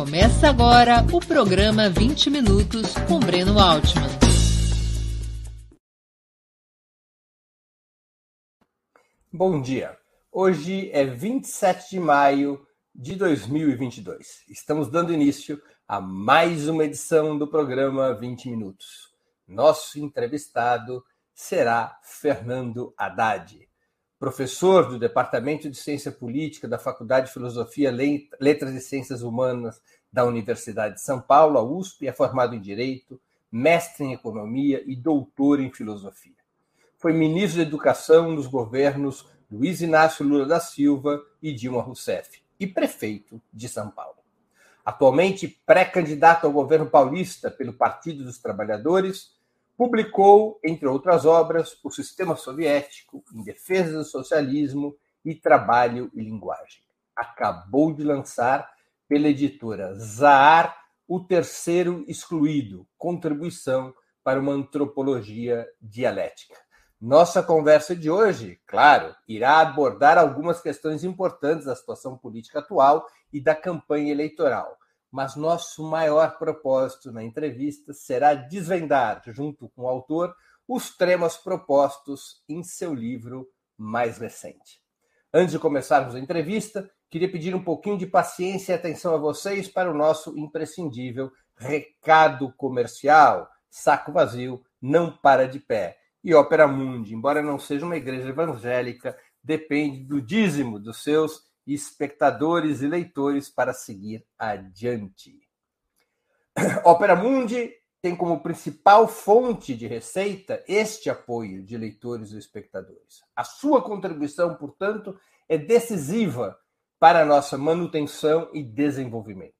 Começa agora o programa 20 Minutos com Breno Altman. Bom dia. Hoje é 27 de maio de 2022. Estamos dando início a mais uma edição do programa 20 Minutos. Nosso entrevistado será Fernando Haddad professor do Departamento de Ciência Política da Faculdade de Filosofia, Letras e Ciências Humanas da Universidade de São Paulo, a USP, é formado em Direito, mestre em Economia e doutor em Filosofia. Foi ministro da Educação nos governos Luiz Inácio Lula da Silva e Dilma Rousseff e prefeito de São Paulo. Atualmente pré-candidato ao governo paulista pelo Partido dos Trabalhadores, Publicou, entre outras obras, O Sistema Soviético, Em Defesa do Socialismo e Trabalho e Linguagem. Acabou de lançar, pela editora Zahar, O Terceiro Excluído Contribuição para uma Antropologia Dialética. Nossa conversa de hoje, claro, irá abordar algumas questões importantes da situação política atual e da campanha eleitoral mas nosso maior propósito na entrevista será desvendar, junto com o autor, os temas propostos em seu livro mais recente. Antes de começarmos a entrevista, queria pedir um pouquinho de paciência e atenção a vocês para o nosso imprescindível recado comercial. Saco vazio não para de pé. E Ópera Mundi, embora não seja uma igreja evangélica, depende do dízimo dos seus espectadores e leitores para seguir adiante. Opera Mundi tem como principal fonte de receita este apoio de leitores e espectadores. A sua contribuição, portanto, é decisiva para nossa manutenção e desenvolvimento.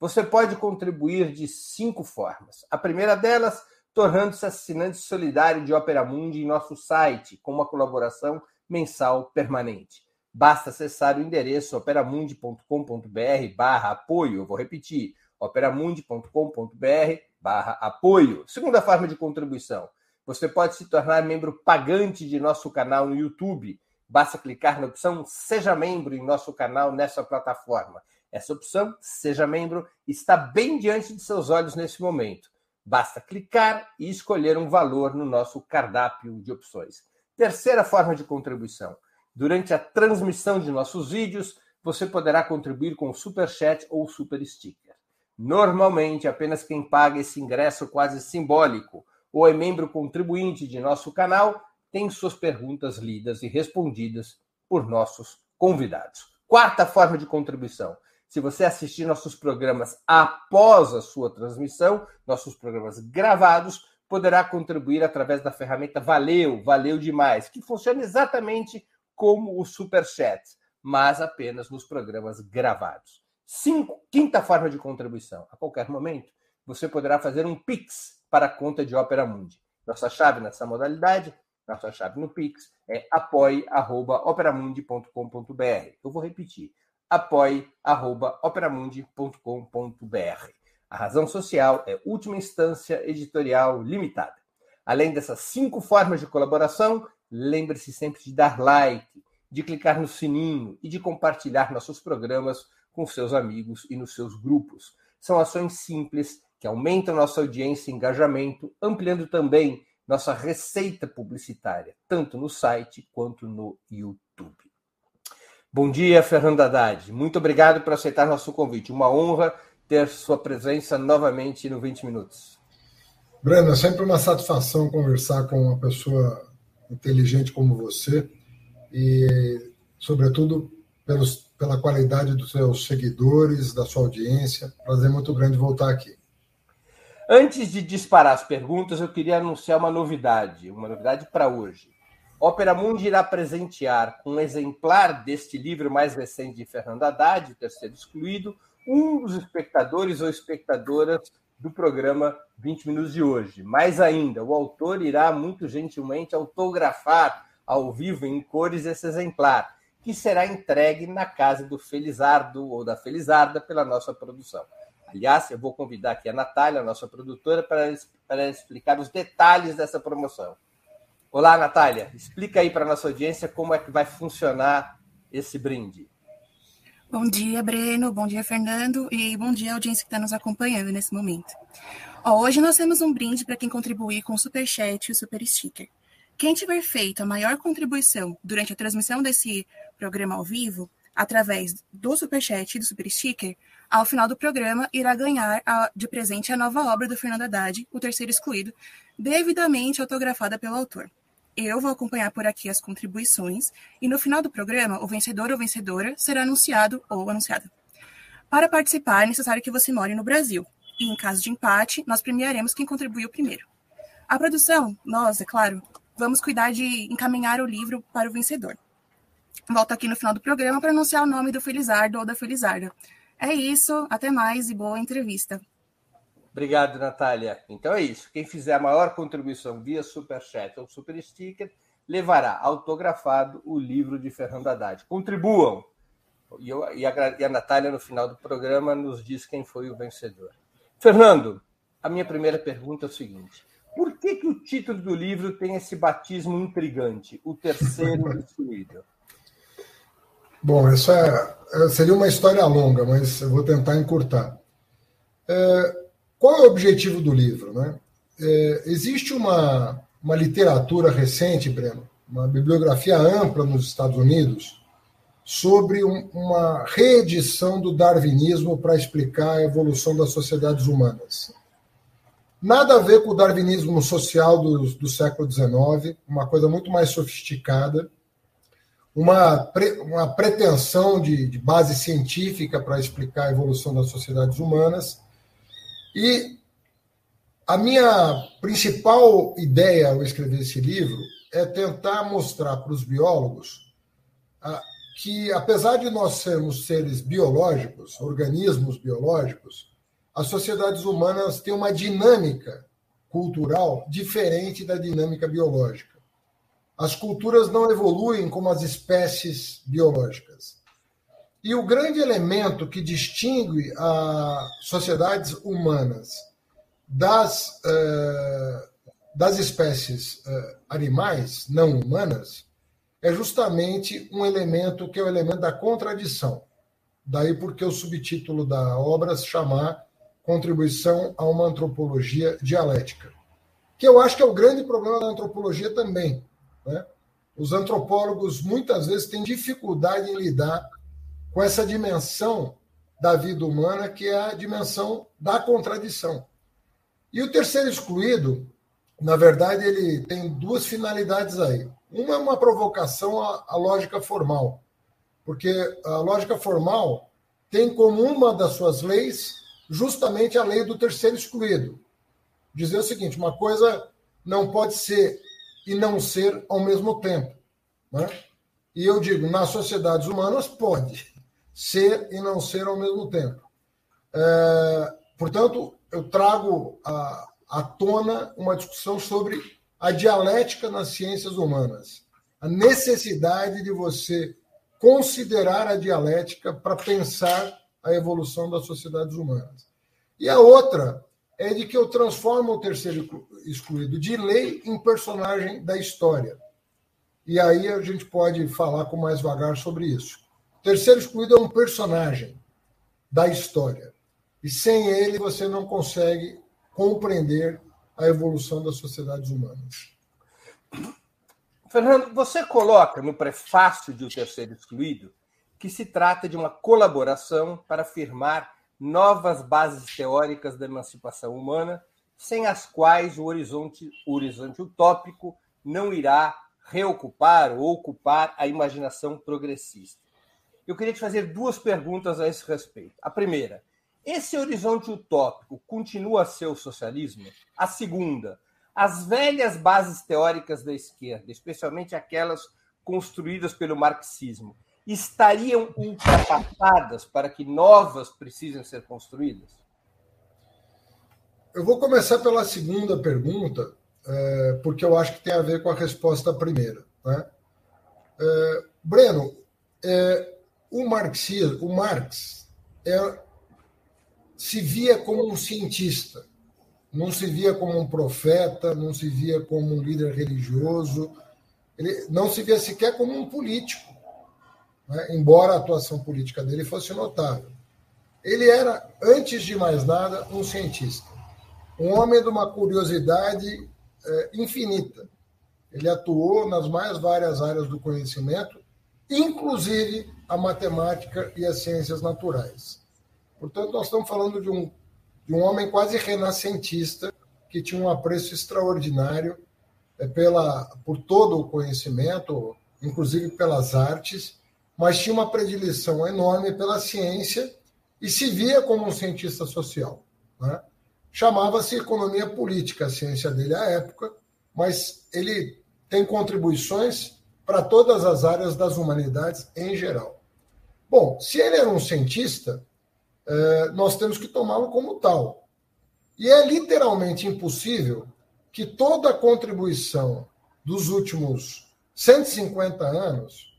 Você pode contribuir de cinco formas. A primeira delas, tornando-se assinante solidário de Opera Mundi em nosso site, com uma colaboração mensal permanente. Basta acessar o endereço operamundi.com.br barra apoio. Eu vou repetir, operamundi.com.br barra apoio. Segunda forma de contribuição. Você pode se tornar membro pagante de nosso canal no YouTube. Basta clicar na opção Seja Membro em nosso canal nessa plataforma. Essa opção, Seja Membro, está bem diante de seus olhos nesse momento. Basta clicar e escolher um valor no nosso cardápio de opções. Terceira forma de contribuição Durante a transmissão de nossos vídeos, você poderá contribuir com Super Chat ou Super Sticker. Normalmente, apenas quem paga esse ingresso quase simbólico ou é membro contribuinte de nosso canal tem suas perguntas lidas e respondidas por nossos convidados. Quarta forma de contribuição. Se você assistir nossos programas após a sua transmissão, nossos programas gravados, poderá contribuir através da ferramenta Valeu, valeu demais, que funciona exatamente como o Superchat, mas apenas nos programas gravados. Cinco, quinta forma de contribuição. A qualquer momento, você poderá fazer um Pix para a conta de Opera Mundi. Nossa chave nessa modalidade, nossa chave no Pix é apoie.operamundi.com.br. Eu vou repetir, apoie.operamundi.com.br. A razão social é última instância editorial limitada. Além dessas cinco formas de colaboração, Lembre-se sempre de dar like, de clicar no sininho e de compartilhar nossos programas com seus amigos e nos seus grupos. São ações simples que aumentam nossa audiência e engajamento, ampliando também nossa receita publicitária, tanto no site quanto no YouTube. Bom dia, Fernando Haddad. Muito obrigado por aceitar nosso convite. Uma honra ter sua presença novamente no 20 Minutos. Breno, é sempre uma satisfação conversar com uma pessoa inteligente como você e, sobretudo, pelos, pela qualidade dos seus seguidores, da sua audiência. Prazer muito grande voltar aqui. Antes de disparar as perguntas, eu queria anunciar uma novidade, uma novidade para hoje. Ópera Mundi irá presentear com um exemplar deste livro mais recente de Fernando Haddad, o terceiro excluído, um dos espectadores ou espectadoras do programa 20 Minutos de hoje. Mais ainda, o autor irá muito gentilmente autografar ao vivo em cores esse exemplar, que será entregue na casa do Felizardo ou da Felizarda pela nossa produção. Aliás, eu vou convidar aqui a Natália, nossa produtora, para, para explicar os detalhes dessa promoção. Olá, Natália, explica aí para a nossa audiência como é que vai funcionar esse brinde. Bom dia, Breno. Bom dia, Fernando. E bom dia, audiência que está nos acompanhando nesse momento. Ó, hoje nós temos um brinde para quem contribuir com o Super Chat e o Super Sticker. Quem tiver feito a maior contribuição durante a transmissão desse programa ao vivo, através do Superchat e do Super Sticker, ao final do programa irá ganhar a, de presente a nova obra do Fernando Haddad, O Terceiro Excluído, devidamente autografada pelo autor. Eu vou acompanhar por aqui as contribuições e no final do programa, o vencedor ou vencedora será anunciado ou anunciada. Para participar, é necessário que você more no Brasil. E em caso de empate, nós premiaremos quem contribuiu primeiro. A produção, nós, é claro, vamos cuidar de encaminhar o livro para o vencedor. Volto aqui no final do programa para anunciar o nome do Felizardo ou da Felizarda. É isso, até mais e boa entrevista. Obrigado, Natália. Então é isso. Quem fizer a maior contribuição via Superchat ou Super Sticker levará autografado o livro de Fernando Haddad. Contribuam! E, eu, e, a, e a Natália, no final do programa, nos diz quem foi o vencedor. Fernando, a minha primeira pergunta é o seguinte: por que, que o título do livro tem esse batismo intrigante, o terceiro excluído? Bom, essa é, seria uma história longa, mas eu vou tentar encurtar. É, qual é o objetivo do livro? Né? É, existe uma, uma literatura recente, Breno, uma bibliografia ampla nos Estados Unidos, sobre um, uma reedição do darwinismo para explicar a evolução das sociedades humanas. Nada a ver com o darwinismo social do, do século XIX, uma coisa muito mais sofisticada, uma, pre, uma pretensão de, de base científica para explicar a evolução das sociedades humanas. E a minha principal ideia ao escrever esse livro é tentar mostrar para os biólogos ah, que, apesar de nós sermos seres biológicos, organismos biológicos, as sociedades humanas têm uma dinâmica cultural diferente da dinâmica biológica. As culturas não evoluem como as espécies biológicas. E o grande elemento que distingue as sociedades humanas das, uh, das espécies uh, animais não humanas é justamente um elemento que é o elemento da contradição. Daí porque o subtítulo da obra se chamar contribuição a uma antropologia dialética, que eu acho que é o grande problema da antropologia também. Né? Os antropólogos muitas vezes têm dificuldade em lidar com essa dimensão da vida humana, que é a dimensão da contradição. E o terceiro excluído, na verdade, ele tem duas finalidades aí. Uma é uma provocação à, à lógica formal, porque a lógica formal tem como uma das suas leis justamente a lei do terceiro excluído. Dizer o seguinte: uma coisa não pode ser e não ser ao mesmo tempo. Né? E eu digo, nas sociedades humanas, pode ser e não ser ao mesmo tempo. É, portanto, eu trago à, à tona uma discussão sobre a dialética nas ciências humanas. A necessidade de você considerar a dialética para pensar a evolução das sociedades humanas. E a outra é de que eu transformo o terceiro excluído de lei em personagem da história. E aí a gente pode falar com mais vagar sobre isso. O terceiro excluído é um personagem da história. E sem ele você não consegue compreender a evolução das sociedades humanas. Fernando, você coloca no prefácio de O Terceiro Excluído que se trata de uma colaboração para afirmar novas bases teóricas da emancipação humana, sem as quais o horizonte, o horizonte utópico não irá reocupar ou ocupar a imaginação progressista. Eu queria te fazer duas perguntas a esse respeito. A primeira, esse horizonte utópico continua a ser o socialismo? A segunda, as velhas bases teóricas da esquerda, especialmente aquelas construídas pelo marxismo, estariam ultrapassadas para que novas precisem ser construídas? Eu vou começar pela segunda pergunta, é, porque eu acho que tem a ver com a resposta à primeira. Né? É, Breno, é, o marxismo, o Marx é, se via como um cientista, não se via como um profeta, não se via como um líder religioso, ele não se via sequer como um político. Né? embora a atuação política dele fosse notável. Ele era, antes de mais nada, um cientista, um homem de uma curiosidade é, infinita. Ele atuou nas mais várias áreas do conhecimento, inclusive a matemática e as ciências naturais. Portanto, nós estamos falando de um, de um homem quase renascentista que tinha um apreço extraordinário é, pela, por todo o conhecimento, inclusive pelas artes, mas tinha uma predileção enorme pela ciência e se via como um cientista social. Né? Chamava-se economia política, a ciência dele à época, mas ele tem contribuições para todas as áreas das humanidades em geral. Bom, se ele era um cientista, é, nós temos que tomá-lo como tal. E é literalmente impossível que toda a contribuição dos últimos 150 anos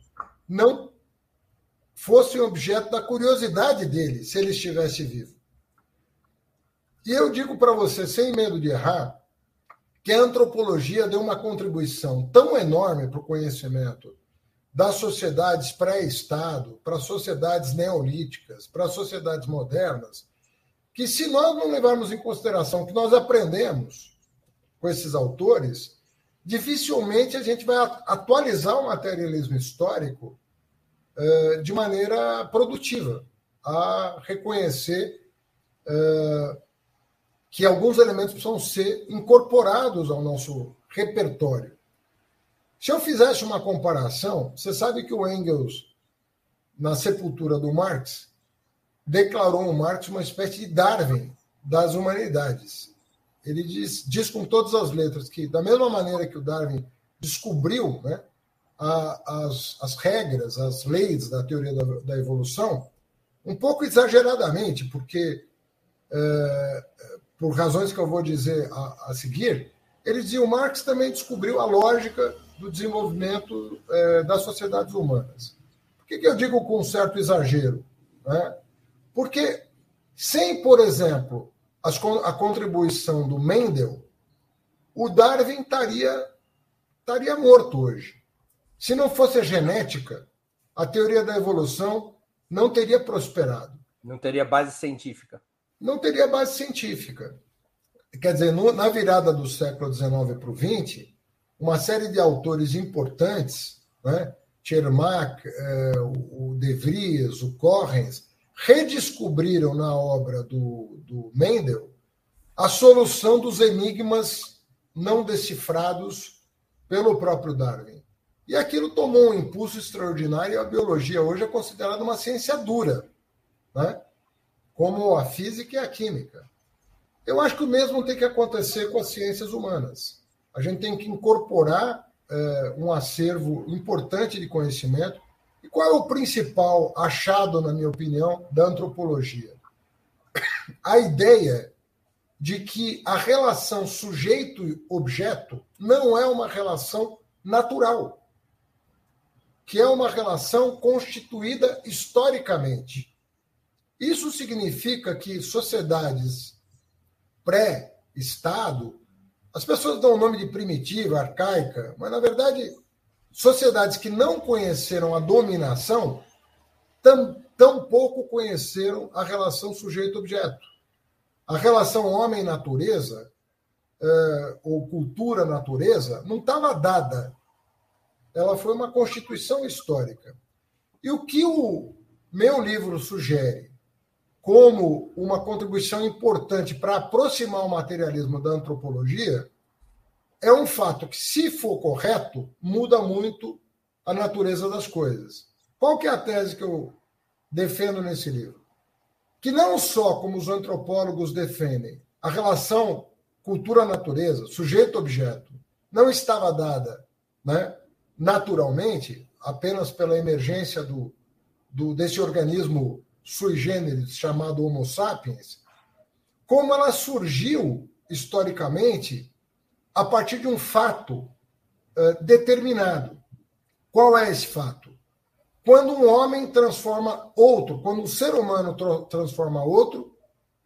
não fosse objeto da curiosidade dele, se ele estivesse vivo. E eu digo para você, sem medo de errar, que a antropologia deu uma contribuição tão enorme para o conhecimento das sociedades pré-Estado, para sociedades neolíticas, para sociedades modernas, que se nós não levarmos em consideração o que nós aprendemos com esses autores, dificilmente a gente vai atualizar o materialismo histórico de maneira produtiva, a reconhecer eh, que alguns elementos precisam ser incorporados ao nosso repertório. Se eu fizesse uma comparação, você sabe que o Engels, na sepultura do Marx, declarou o Marx uma espécie de Darwin das humanidades. Ele diz, diz com todas as letras que, da mesma maneira que o Darwin descobriu né, a, as, as regras, as leis da teoria da, da evolução, um pouco exageradamente, porque, é, por razões que eu vou dizer a, a seguir, ele dizia o Marx também descobriu a lógica do desenvolvimento é, das sociedades humanas. Por que, que eu digo com um certo exagero? Né? Porque sem, por exemplo, as, a contribuição do Mendel, o Darwin estaria, estaria morto hoje. Se não fosse a genética, a teoria da evolução não teria prosperado. Não teria base científica. Não teria base científica. Quer dizer, no, na virada do século XIX para o XX, uma série de autores importantes, né? Chermak, eh, o De Vries, o Correns, redescobriram na obra do, do Mendel a solução dos enigmas não decifrados pelo próprio Darwin. E aquilo tomou um impulso extraordinário e a biologia hoje é considerada uma ciência dura, né? como a física e a química. Eu acho que o mesmo tem que acontecer com as ciências humanas. A gente tem que incorporar é, um acervo importante de conhecimento. E qual é o principal achado, na minha opinião, da antropologia? A ideia de que a relação sujeito-objeto não é uma relação natural que é uma relação constituída historicamente. Isso significa que sociedades pré-Estado, as pessoas dão o nome de primitiva, arcaica, mas na verdade, sociedades que não conheceram a dominação tam, tampouco conheceram a relação sujeito-objeto. A relação homem-natureza, eh, ou cultura-natureza, não estava dada ela foi uma constituição histórica. E o que o meu livro sugere como uma contribuição importante para aproximar o materialismo da antropologia é um fato que, se for correto, muda muito a natureza das coisas. Qual que é a tese que eu defendo nesse livro? Que não só como os antropólogos defendem, a relação cultura-natureza, sujeito-objeto, não estava dada né, naturalmente, apenas pela emergência do, do, desse organismo sui generis chamado Homo sapiens, como ela surgiu historicamente a partir de um fato uh, determinado. Qual é esse fato? Quando um homem transforma outro, quando um ser humano transforma outro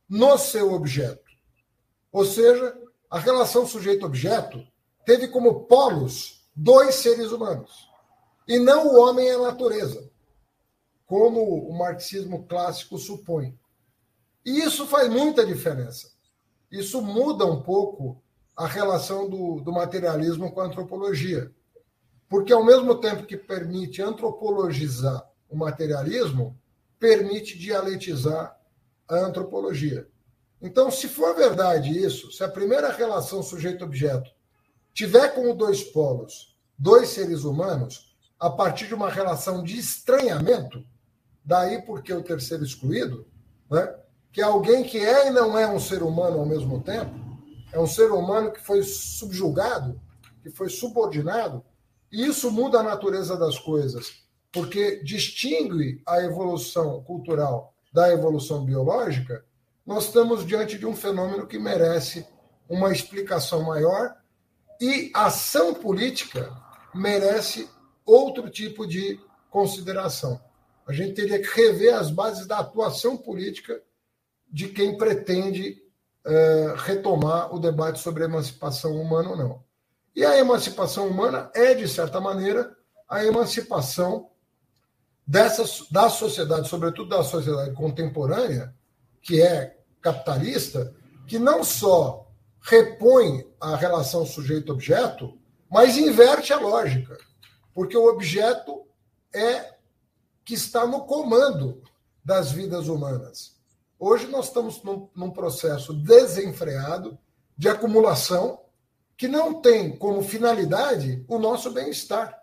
no seu objeto. Ou seja, a relação sujeito-objeto teve como polos dois seres humanos. E não o homem e a natureza. como o marxismo clássico supõe. E isso faz muita diferença. Isso muda um pouco a relação do, do materialismo com a antropologia. Porque, ao mesmo tempo que permite antropologizar o materialismo, permite dialetizar a antropologia. Então, se for verdade isso, se a primeira relação sujeito-objeto tiver como dois polos dois seres humanos, a partir de uma relação de estranhamento, daí porque o terceiro excluído, né? que é alguém que é e não é um ser humano ao mesmo tempo, é um ser humano que foi subjugado, que foi subordinado, e isso muda a natureza das coisas, porque distingue a evolução cultural da evolução biológica, nós estamos diante de um fenômeno que merece uma explicação maior e ação política merece outro tipo de consideração. A gente teria que rever as bases da atuação política de quem pretende é, retomar o debate sobre a emancipação humana ou não. E a emancipação humana é, de certa maneira, a emancipação dessas, da sociedade, sobretudo da sociedade contemporânea, que é capitalista, que não só repõe a relação sujeito-objeto, mas inverte a lógica, porque o objeto é que está no comando das vidas humanas. Hoje nós estamos num, num processo desenfreado de acumulação que não tem como finalidade o nosso bem-estar,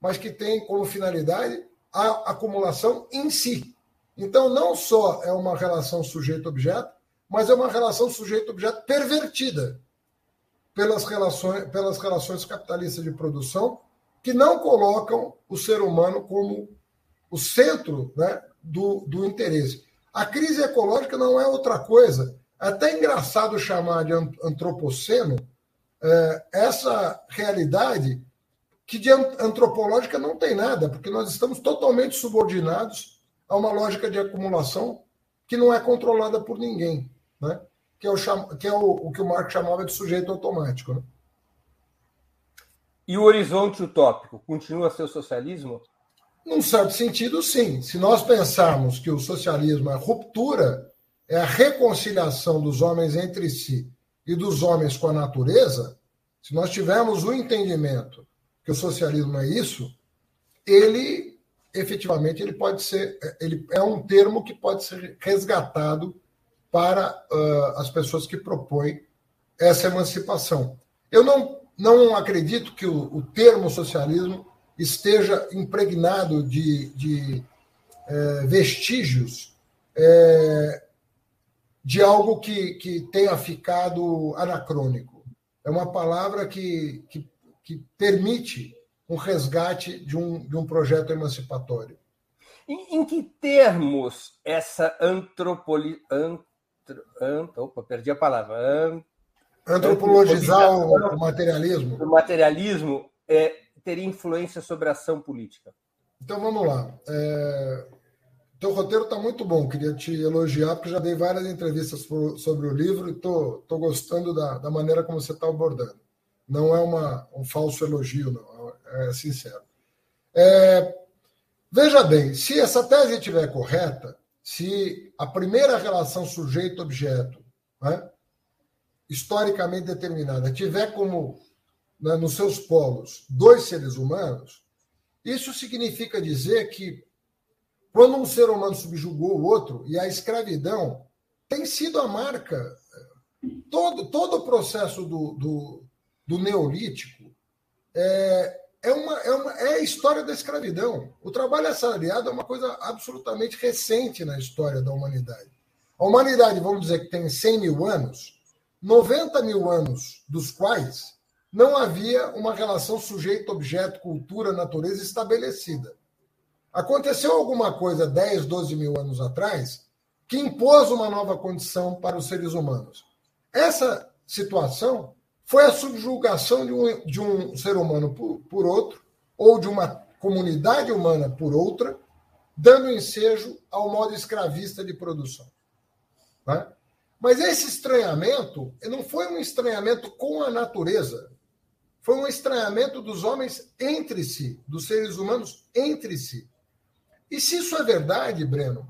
mas que tem como finalidade a acumulação em si. Então, não só é uma relação sujeito-objeto, mas é uma relação sujeito-objeto pervertida pelas relações, pelas relações capitalistas de produção, que não colocam o ser humano como o centro né, do, do interesse. A crise ecológica não é outra coisa. É até engraçado chamar de antropoceno é, essa realidade que de antropológica não tem nada, porque nós estamos totalmente subordinados a uma lógica de acumulação que não é controlada por ninguém, né? Que é, o, que, é o, o que o Marx chamava de sujeito automático. Né? E o horizonte utópico continua a ser o socialismo? Num certo sentido, sim. Se nós pensarmos que o socialismo é a ruptura, é a reconciliação dos homens entre si e dos homens com a natureza, se nós tivermos o entendimento que o socialismo é isso, ele efetivamente ele pode ser, ele é um termo que pode ser resgatado para uh, as pessoas que propõem essa emancipação. Eu não, não acredito que o, o termo socialismo esteja impregnado de, de é, vestígios é, de algo que, que tenha ficado anacrônico. É uma palavra que, que, que permite um resgate de um, de um projeto emancipatório. Em, em que termos essa antropoli, antro, ant, opa, perdi a palavra. Ant, Antropologizar o, materialismo. O materialismo é, teria influência sobre a ação política? Então vamos lá. É... Teu roteiro está muito bom, queria te elogiar, porque já dei várias entrevistas sobre o livro e estou tô, tô gostando da, da maneira como você está abordando. Não é uma, um falso elogio, não, é sincero. É... Veja bem, se essa tese estiver correta, se a primeira relação sujeito-objeto, né, historicamente determinada, tiver como né, nos seus polos dois seres humanos, isso significa dizer que quando um ser humano subjugou o outro, e a escravidão tem sido a marca, todo, todo o processo do, do, do neolítico é, é, uma, é, uma, é a história da escravidão. O trabalho assalariado é uma coisa absolutamente recente na história da humanidade. A humanidade, vamos dizer que tem 100 mil anos, 90 mil anos dos quais não havia uma relação sujeito-objeto, cultura, natureza estabelecida. Aconteceu alguma coisa 10, 12 mil anos atrás que impôs uma nova condição para os seres humanos. Essa situação foi a subjugação de um, de um ser humano por, por outro, ou de uma comunidade humana por outra, dando ensejo ao modo escravista de produção. Né? Mas esse estranhamento não foi um estranhamento com a natureza, foi um estranhamento dos homens entre si, dos seres humanos entre si. E se isso é verdade, Breno,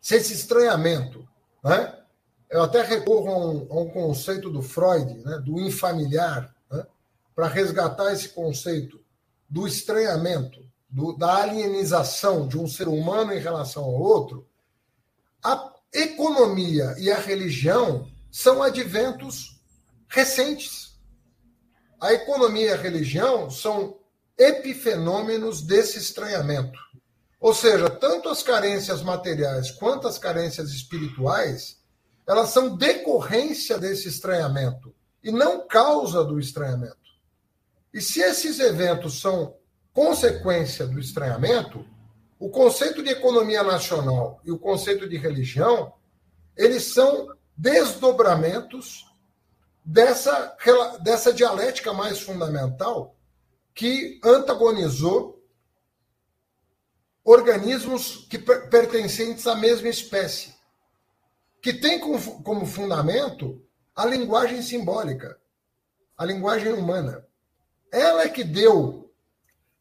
se esse estranhamento, né? Eu até recorro a um, a um conceito do Freud, né? do infamiliar, né? para resgatar esse conceito do estranhamento, do, da alienização de um ser humano em relação ao outro, a economia e a religião são adventos recentes. A economia e a religião são epifenômenos desse estranhamento. Ou seja, tanto as carências materiais quanto as carências espirituais, elas são decorrência desse estranhamento e não causa do estranhamento. E se esses eventos são consequência do estranhamento, o conceito de economia nacional e o conceito de religião, eles são desdobramentos dessa, dessa dialética mais fundamental que antagonizou organismos que pertencentes à mesma espécie, que tem como fundamento a linguagem simbólica, a linguagem humana. Ela é que deu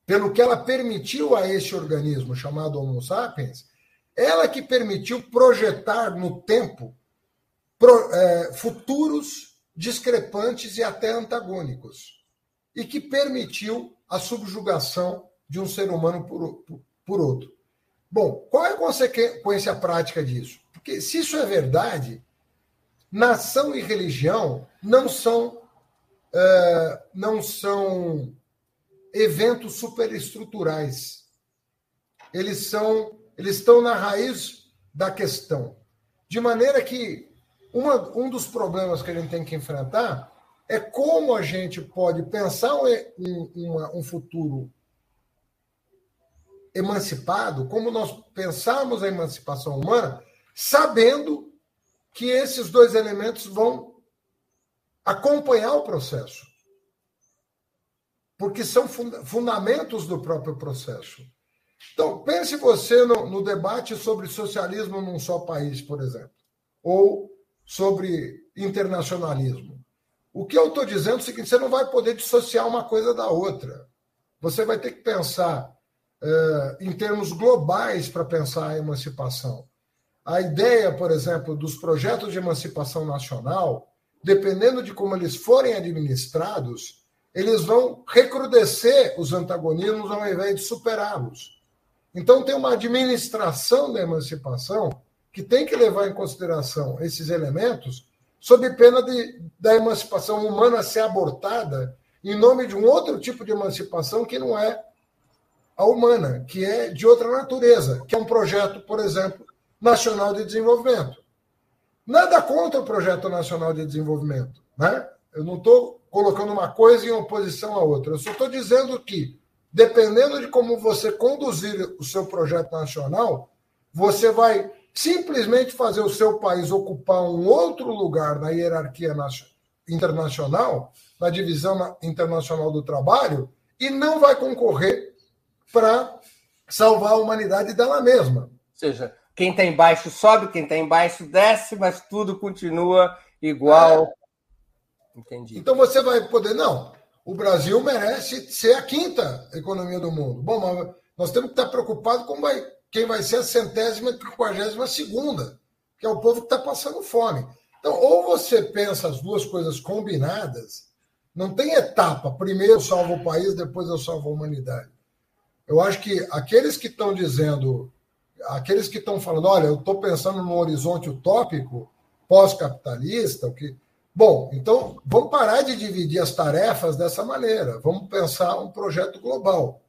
pelo que ela permitiu a esse organismo chamado Homo sapiens, ela que permitiu projetar no tempo é, futuros discrepantes e até antagônicos, e que permitiu a subjugação de um ser humano por, por outro. Bom, qual é a consequência prática disso? Porque se isso é verdade, nação e religião não são, é, não são eventos superestruturais. Eles são, eles estão na raiz da questão. De maneira que uma, um dos problemas que a gente tem que enfrentar é como a gente pode pensar um, uma, um futuro emancipado, como nós pensarmos a emancipação humana, sabendo que esses dois elementos vão acompanhar o processo porque são fundamentos do próprio processo. Então, pense você no, no, debate sobre socialismo num só país, por exemplo, ou sobre internacionalismo. O que eu estou dizendo é o seguinte: você não vai poder dissociar uma coisa da outra. Você vai ter que pensar uh, em termos globais para pensar a emancipação. A ideia, por exemplo, dos projetos de emancipação nacional, dependendo de como eles forem administrados, eles vão recrudescer os antagonismos ao invés de superá-los. Então, tem uma administração da emancipação que tem que levar em consideração esses elementos, sob pena de, da emancipação humana ser abortada em nome de um outro tipo de emancipação que não é a humana, que é de outra natureza, que é um projeto, por exemplo, nacional de desenvolvimento. Nada contra o projeto nacional de desenvolvimento, né? Eu não estou colocando uma coisa em oposição à outra. Eu só estou dizendo que, dependendo de como você conduzir o seu projeto nacional, você vai simplesmente fazer o seu país ocupar um outro lugar na hierarquia internacional, na divisão internacional do trabalho, e não vai concorrer para salvar a humanidade dela mesma. Ou seja, quem está embaixo sobe, quem está embaixo desce, mas tudo continua igual. É Entendi. Então você vai poder, não, o Brasil merece ser a quinta economia do mundo. Bom, mas nós temos que estar preocupados com vai, quem vai ser a centésima e quinquagésima segunda, que é o povo que está passando fome. Então, ou você pensa as duas coisas combinadas, não tem etapa, primeiro eu salvo o país, depois eu salvo a humanidade. Eu acho que aqueles que estão dizendo, aqueles que estão falando, olha, eu estou pensando num horizonte utópico, pós-capitalista, o que Bom, então vamos parar de dividir as tarefas dessa maneira. Vamos pensar um projeto global.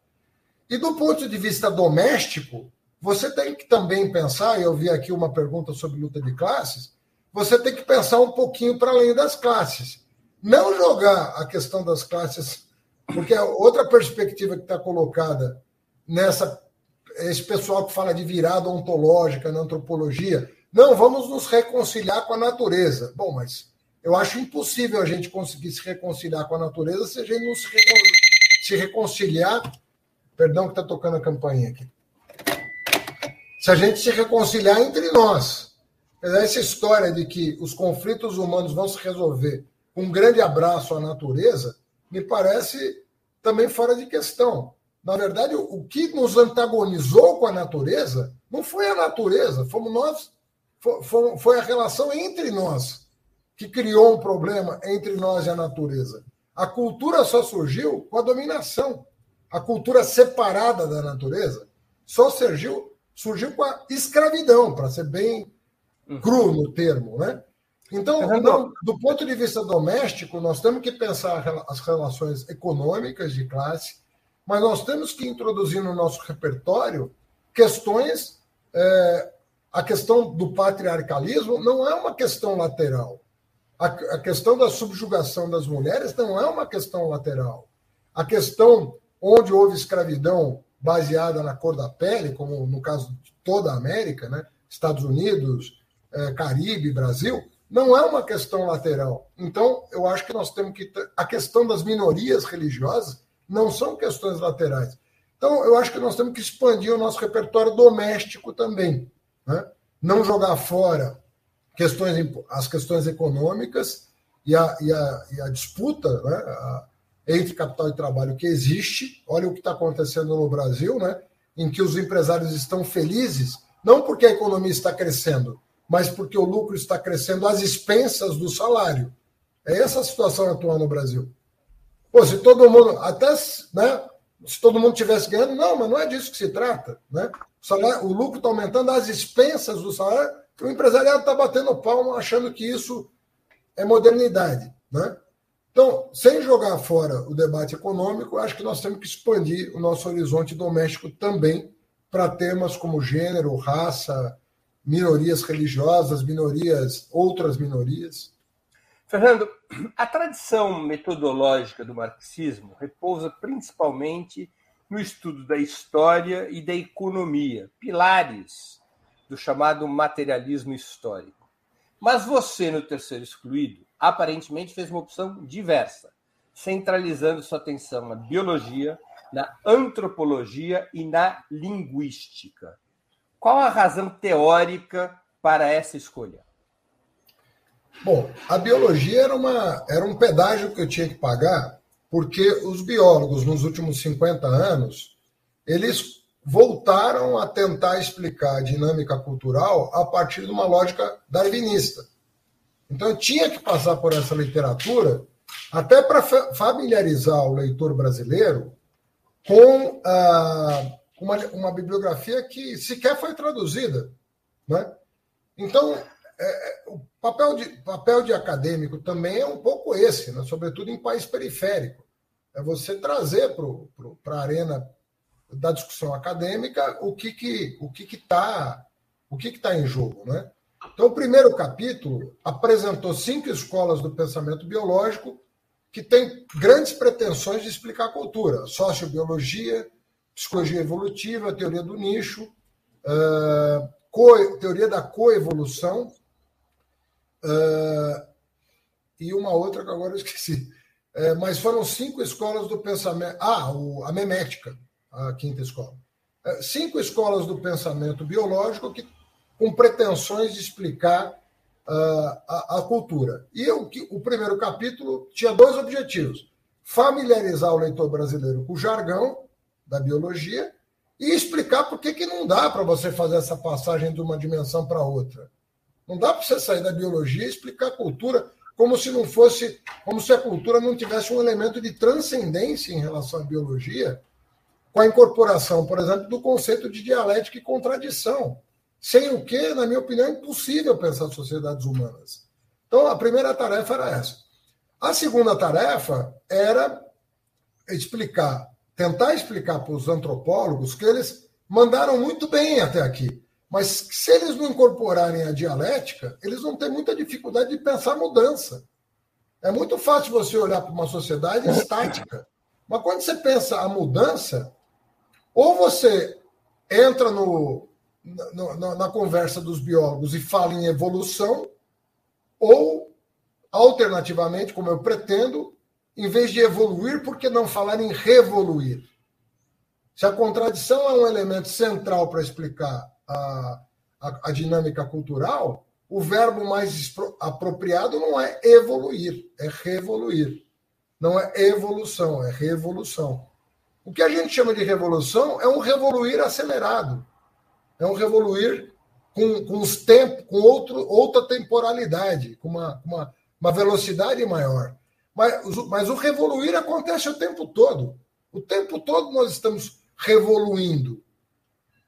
E do ponto de vista doméstico, você tem que também pensar, eu vi aqui uma pergunta sobre luta de classes, você tem que pensar um pouquinho para além das classes. Não jogar a questão das classes, porque a outra perspectiva que está colocada nessa. Esse pessoal que fala de virada ontológica na antropologia. Não, vamos nos reconciliar com a natureza. Bom, mas eu acho impossível a gente conseguir se reconciliar com a natureza se a gente não se, recon... se reconciliar. Perdão que está tocando a campainha aqui. Se a gente se reconciliar entre nós. Essa história de que os conflitos humanos vão se resolver com um grande abraço à natureza me parece também fora de questão. Na verdade, o que nos antagonizou com a natureza não foi a natureza, fomos nós, foi a relação entre nós que criou um problema entre nós e a natureza. A cultura só surgiu com a dominação. A cultura separada da natureza só surgiu, surgiu com a escravidão, para ser bem uhum. cru no termo, né? Então, não, do ponto de vista doméstico, nós temos que pensar as relações econômicas de classe, mas nós temos que introduzir no nosso repertório questões. É, a questão do patriarcalismo não é uma questão lateral. A, a questão da subjugação das mulheres não é uma questão lateral. A questão onde houve escravidão baseada na cor da pele, como no caso de toda a América, né? Estados Unidos, é, Caribe, Brasil, não é uma questão lateral. Então, eu acho que nós temos que. A questão das minorias religiosas não são questões laterais. Então, eu acho que nós temos que expandir o nosso repertório doméstico também. Né? Não jogar fora questões, as questões econômicas e a, e a, e a disputa né? a, entre capital e trabalho que existe. Olha o que está acontecendo no Brasil, né? em que os empresários estão felizes, não porque a economia está crescendo, mas porque o lucro está crescendo às expensas do salário. É essa a situação atual no Brasil. Pô, se todo mundo, até né, se todo mundo tivesse ganhando, não, mas não é disso que se trata. Né? O, salário, o lucro está aumentando às expensas do salário, e o empresariado está batendo palmo achando que isso é modernidade. Né? Então, sem jogar fora o debate econômico, acho que nós temos que expandir o nosso horizonte doméstico também para temas como gênero, raça, minorias religiosas, minorias, outras minorias. Fernando, a tradição metodológica do marxismo repousa principalmente no estudo da história e da economia, pilares do chamado materialismo histórico. Mas você, no terceiro excluído, aparentemente fez uma opção diversa, centralizando sua atenção na biologia, na antropologia e na linguística. Qual a razão teórica para essa escolha? Bom, a biologia era, uma, era um pedágio que eu tinha que pagar, porque os biólogos, nos últimos 50 anos, eles voltaram a tentar explicar a dinâmica cultural a partir de uma lógica darwinista. Então, eu tinha que passar por essa literatura até para familiarizar o leitor brasileiro com a uma, uma bibliografia que sequer foi traduzida. Né? Então, é, é, o papel de, papel de acadêmico também é um pouco esse, né? sobretudo em país periférico. É você trazer para a arena da discussão acadêmica o que que o que que está o que que tá em jogo, né? Então, o primeiro capítulo apresentou cinco escolas do pensamento biológico que têm grandes pretensões de explicar a cultura: sociobiologia, psicologia evolutiva, teoria do nicho, uh, teoria da coevolução uh, e uma outra que agora eu esqueci. Uh, mas foram cinco escolas do pensamento. Ah, o, a memética, a quinta escola. cinco escolas do pensamento biológico que, com pretensões de explicar a, a, cultura. E eu, o primeiro capítulo tinha dois objetivos: familiarizar o leitor brasileiro com o jargão da biologia e explicar por que, que não dá para você fazer essa passagem de uma dimensão para outra. Não dá para você sair da biologia e explicar a cultura como se não fosse, como se a cultura não tivesse um elemento de transcendência em relação à biologia, com a incorporação, por exemplo, do conceito de dialética e contradição. Sem o que, na minha opinião, é impossível pensar sociedades humanas. Então, a primeira tarefa era essa. A segunda tarefa era explicar tentar explicar para os antropólogos que eles mandaram muito bem até aqui. Mas se eles não incorporarem a dialética, eles vão ter muita dificuldade de pensar mudança. É muito fácil você olhar para uma sociedade estática. Mas quando você pensa a mudança, ou você entra no, na, na conversa dos biólogos e fala em evolução, ou, alternativamente, como eu pretendo, em vez de evoluir, por que não falar em revoluir? Se a contradição é um elemento central para explicar a, a, a dinâmica cultural, o verbo mais apropriado não é evoluir, é revoluir. Não é evolução, é revolução. O que a gente chama de revolução é um revoluir acelerado, é um revoluir com, com os tempos, com outro, outra temporalidade, com uma, uma, uma velocidade maior. Mas, mas o revoluir acontece o tempo todo. O tempo todo nós estamos revoluindo.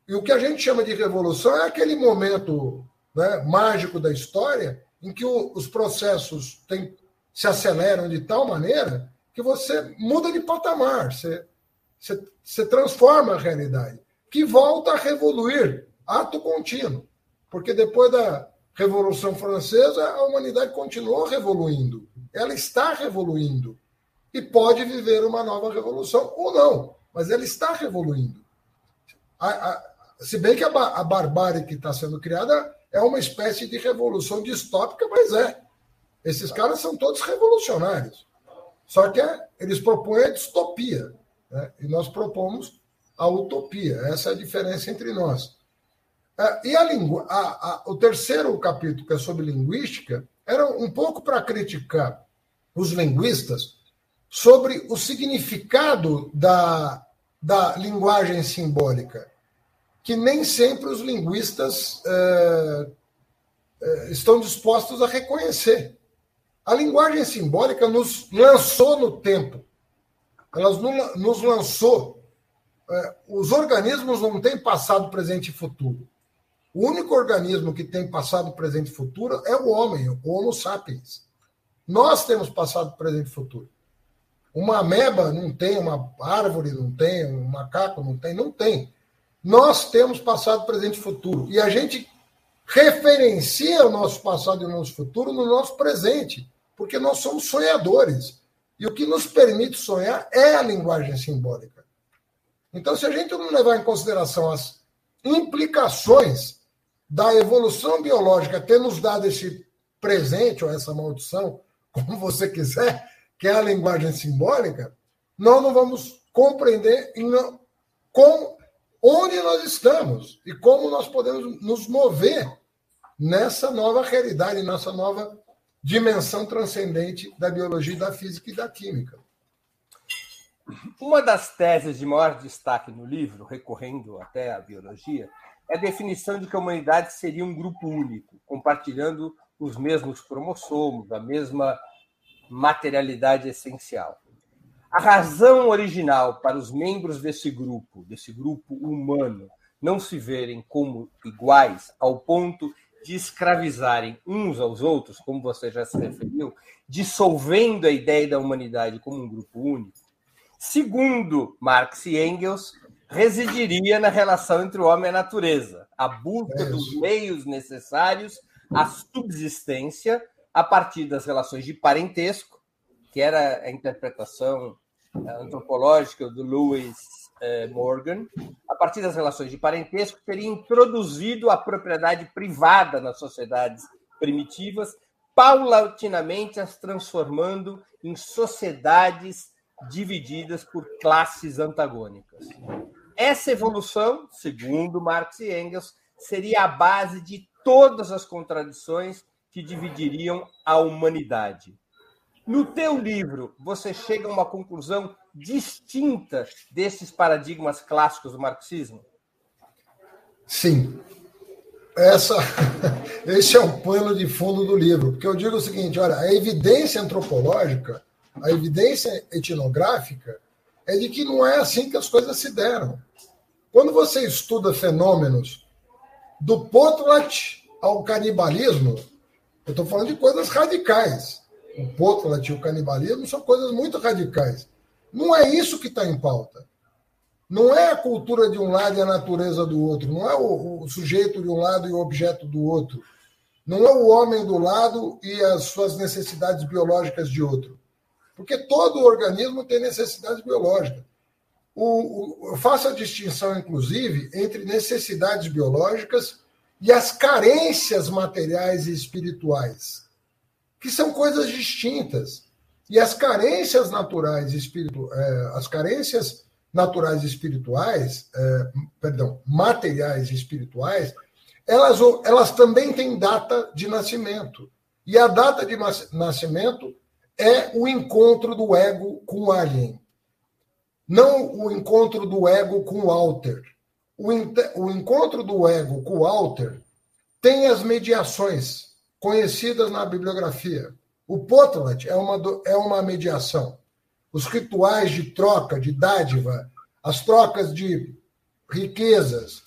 E o que a gente chama de revolução é aquele momento né, mágico da história em que o, os processos têm, se aceleram de tal maneira que você muda de patamar, você, você, você transforma a realidade, que volta a revoluir, ato contínuo. Porque depois da Revolução Francesa, a humanidade continuou revoluindo. Ela está revoluindo. E pode viver uma nova revolução ou não, mas ela está revoluindo. A, a, se bem que a, a barbárie que está sendo criada é uma espécie de revolução distópica, mas é. Esses caras são todos revolucionários. Só que é, eles propõem a distopia. Né? E nós propomos a utopia. Essa é a diferença entre nós. É, e a, a, o terceiro capítulo, que é sobre linguística, era um pouco para criticar os linguistas sobre o significado da, da linguagem simbólica que nem sempre os linguistas é, é, estão dispostos a reconhecer. A linguagem simbólica nos lançou no tempo, ela nos lançou. É, os organismos não têm passado, presente e futuro. O único organismo que tem passado, presente e futuro é o homem, o Homo sapiens. Nós temos passado, presente e futuro. Uma ameba não tem, uma árvore não tem, um macaco não tem, não tem. Nós temos passado, presente e futuro. E a gente referencia o nosso passado e o nosso futuro no nosso presente, porque nós somos sonhadores. E o que nos permite sonhar é a linguagem simbólica. Então, se a gente não levar em consideração as implicações da evolução biológica ter nos dado esse presente, ou essa maldição, como você quiser, que é a linguagem simbólica, nós não vamos compreender com onde nós estamos e como nós podemos nos mover nessa nova realidade, nessa nova dimensão transcendente da biologia, da física e da química. Uma das teses de maior destaque no livro, recorrendo até à biologia, é a definição de que a humanidade seria um grupo único, compartilhando os mesmos cromossomos, a mesma materialidade essencial. A razão original para os membros desse grupo, desse grupo humano, não se verem como iguais ao ponto de escravizarem uns aos outros, como você já se referiu, dissolvendo a ideia da humanidade como um grupo único, segundo Marx e Engels, residiria na relação entre o homem e a natureza, a busca dos meios necessários à subsistência a partir das relações de parentesco que era a interpretação eh, antropológica do Lewis eh, Morgan, a partir das relações de parentesco, teria introduzido a propriedade privada nas sociedades primitivas, paulatinamente as transformando em sociedades divididas por classes antagônicas. Essa evolução, segundo Marx e Engels, seria a base de todas as contradições que dividiriam a humanidade. No teu livro, você chega a uma conclusão distinta desses paradigmas clássicos do marxismo? Sim. Essa, esse é o pano de fundo do livro, porque eu digo o seguinte: olha, a evidência antropológica, a evidência etnográfica, é de que não é assim que as coisas se deram. Quando você estuda fenômenos do potlat ao canibalismo, eu estou falando de coisas radicais o Potlat e o canibalismo são coisas muito radicais. Não é isso que está em pauta. Não é a cultura de um lado e a natureza do outro. Não é o, o sujeito de um lado e o objeto do outro. Não é o homem do lado e as suas necessidades biológicas de outro. Porque todo organismo tem necessidades biológicas. O, o, faço a distinção, inclusive, entre necessidades biológicas e as carências materiais e espirituais que são coisas distintas. E as carências naturais espiritu, é, as carências naturais espirituais, é, perdão, materiais espirituais, elas, elas também têm data de nascimento. E a data de nascimento é o encontro do ego com o alien. não o encontro do ego com o alter. O, o encontro do ego com o alter tem as mediações conhecidas na bibliografia. O potlat é uma, é uma mediação. Os rituais de troca, de dádiva, as trocas de riquezas,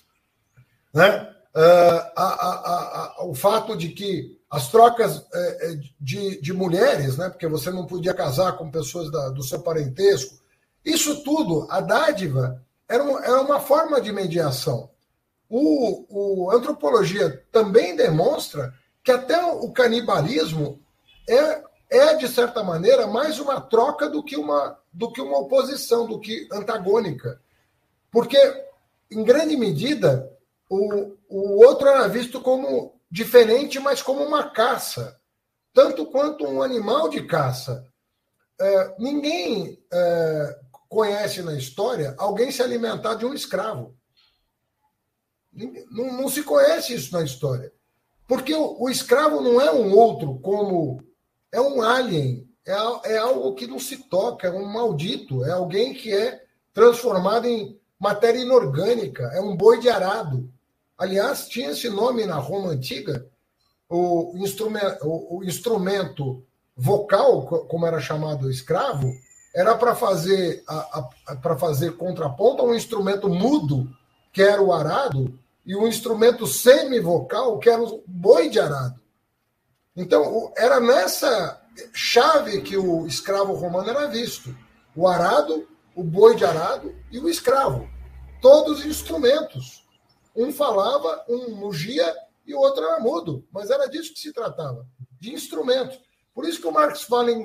né? Uh, a, a, a, o fato de que as trocas é, é, de, de mulheres, né? porque você não podia casar com pessoas da, do seu parentesco, isso tudo, a dádiva, era uma, era uma forma de mediação. O, o, antropologia também demonstra que até o canibalismo é, é, de certa maneira, mais uma troca do que uma, do que uma oposição, do que antagônica. Porque, em grande medida, o, o outro era visto como diferente, mas como uma caça, tanto quanto um animal de caça. É, ninguém é, conhece na história alguém se alimentar de um escravo. Não, não se conhece isso na história. Porque o, o, escravo não é um outro como. É um alien, é, é algo que não se toca, é um maldito, é alguém que é transformado em matéria inorgânica, é um boi de arado. Aliás, tinha esse nome na Roma antiga, o instrumento, o, instrumento vocal, como era chamado escravo, era para fazer para fazer contraponto a um instrumento mudo, que era o arado, e um instrumento semivocal, que era o boi de arado. Então, era nessa chave que o escravo romano era visto. O arado, o boi de arado e o escravo. Todos instrumentos. Um falava, um mugia e o outro era mudo. Mas era disso que se tratava, de instrumentos. Por isso que o Marx fala em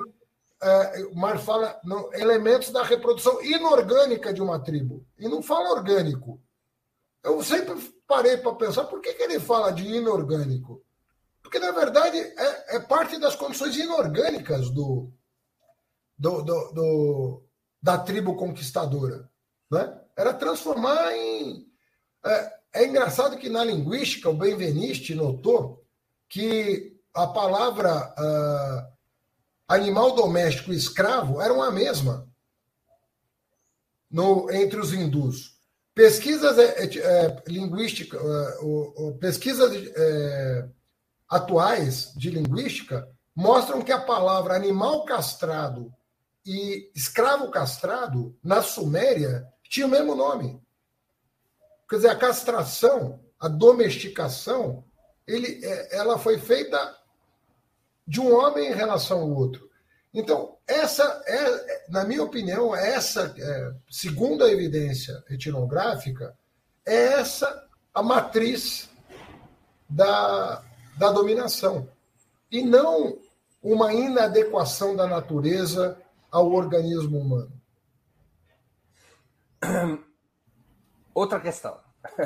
o Marx fala não, elementos da reprodução inorgânica de uma tribo. E não fala orgânico. Eu sempre parei para pensar por que, que ele fala de inorgânico. Porque, na verdade, é, é parte das condições inorgânicas do, do, do, do, da tribo conquistadora. Né? Era transformar em. É, é engraçado que na linguística o Benveniste notou que a palavra uh, animal doméstico e escravo eram a mesma no, entre os hindus. Pesquisas é, é, é linguísticas, é, pesquisas é, atuais de linguística mostram que a palavra animal castrado e escravo castrado na Suméria tinha o mesmo nome. Quer dizer, a castração, a domesticação, ele, ela foi feita de um homem em relação ao outro. Então, essa é, na minha opinião, essa é, segunda evidência etnográfica é essa a matriz da, da dominação e não uma inadequação da natureza ao organismo humano. Outra questão.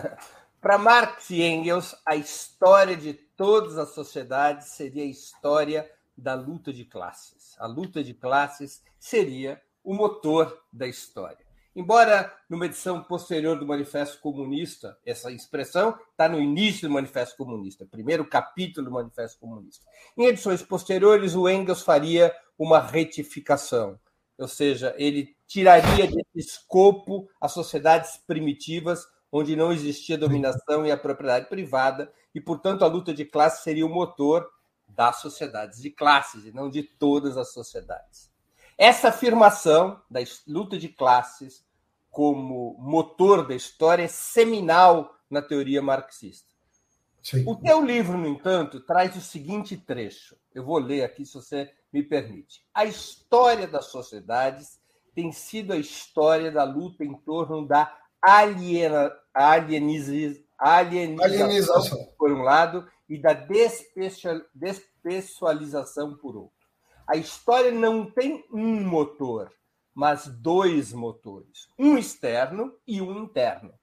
Para Marx e Engels, a história de todas as sociedades seria a história da luta de classes. A luta de classes seria o motor da história. Embora numa edição posterior do Manifesto Comunista, essa expressão está no início do Manifesto Comunista, primeiro capítulo do Manifesto Comunista. Em edições posteriores, o Engels faria uma retificação, ou seja, ele tiraria desse escopo as sociedades primitivas onde não existia dominação e a propriedade privada, e, portanto, a luta de classes seria o motor das sociedades de classes e não de todas as sociedades. Essa afirmação da luta de classes como motor da história é seminal na teoria marxista. Sim. O teu livro, no entanto, traz o seguinte trecho. Eu vou ler aqui, se você me permite. A história das sociedades tem sido a história da luta em torno da aliena, alieniz, alienização, alienização, por um lado, e da despessoalização por outro. A história não tem um motor, mas dois motores, um externo e um interno.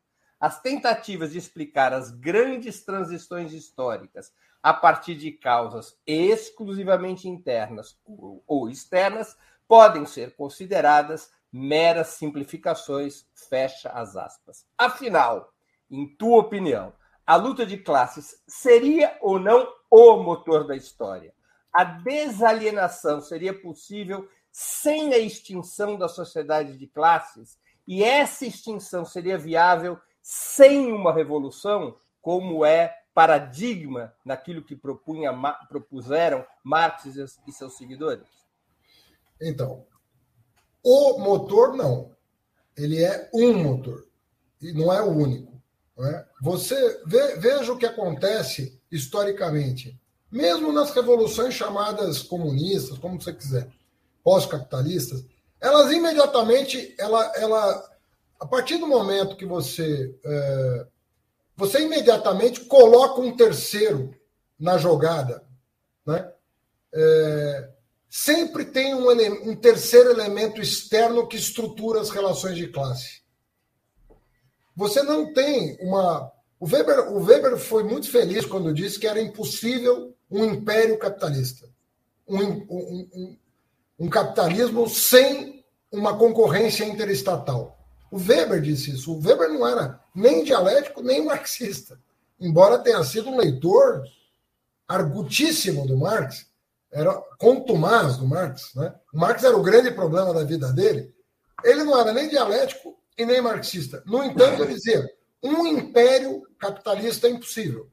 As tentativas de explicar as grandes transições históricas a partir de causas exclusivamente internas ou externas podem ser consideradas meras simplificações, fecha as aspas. Afinal, em tua opinião, a luta de classes seria ou não o motor da história? A desalienação seria possível sem a extinção da sociedade de classes? E essa extinção seria viável sem uma revolução, como é paradigma naquilo que propunha, propuseram Marx e seus seguidores? Então, o motor não. Ele é um motor e não é o único. É? Você ve, veja o que acontece historicamente, mesmo nas revoluções chamadas comunistas, como você quiser, pós-capitalistas, elas imediatamente, ela, ela, a partir do momento que você, é, você imediatamente coloca um terceiro na jogada, né? É, sempre tem um, um terceiro elemento externo que estrutura as relações de classe. Você não tem uma. O Weber, o Weber foi muito feliz quando disse que era impossível um império capitalista. Um, um, um, um capitalismo sem uma concorrência interestatal. O Weber disse isso. O Weber não era nem dialético, nem marxista. Embora tenha sido um leitor argutíssimo do Marx, era contumaz do Marx. Né? O Marx era o grande problema da vida dele. Ele não era nem dialético e nem marxista. No entanto, ele dizia: um império capitalista é impossível.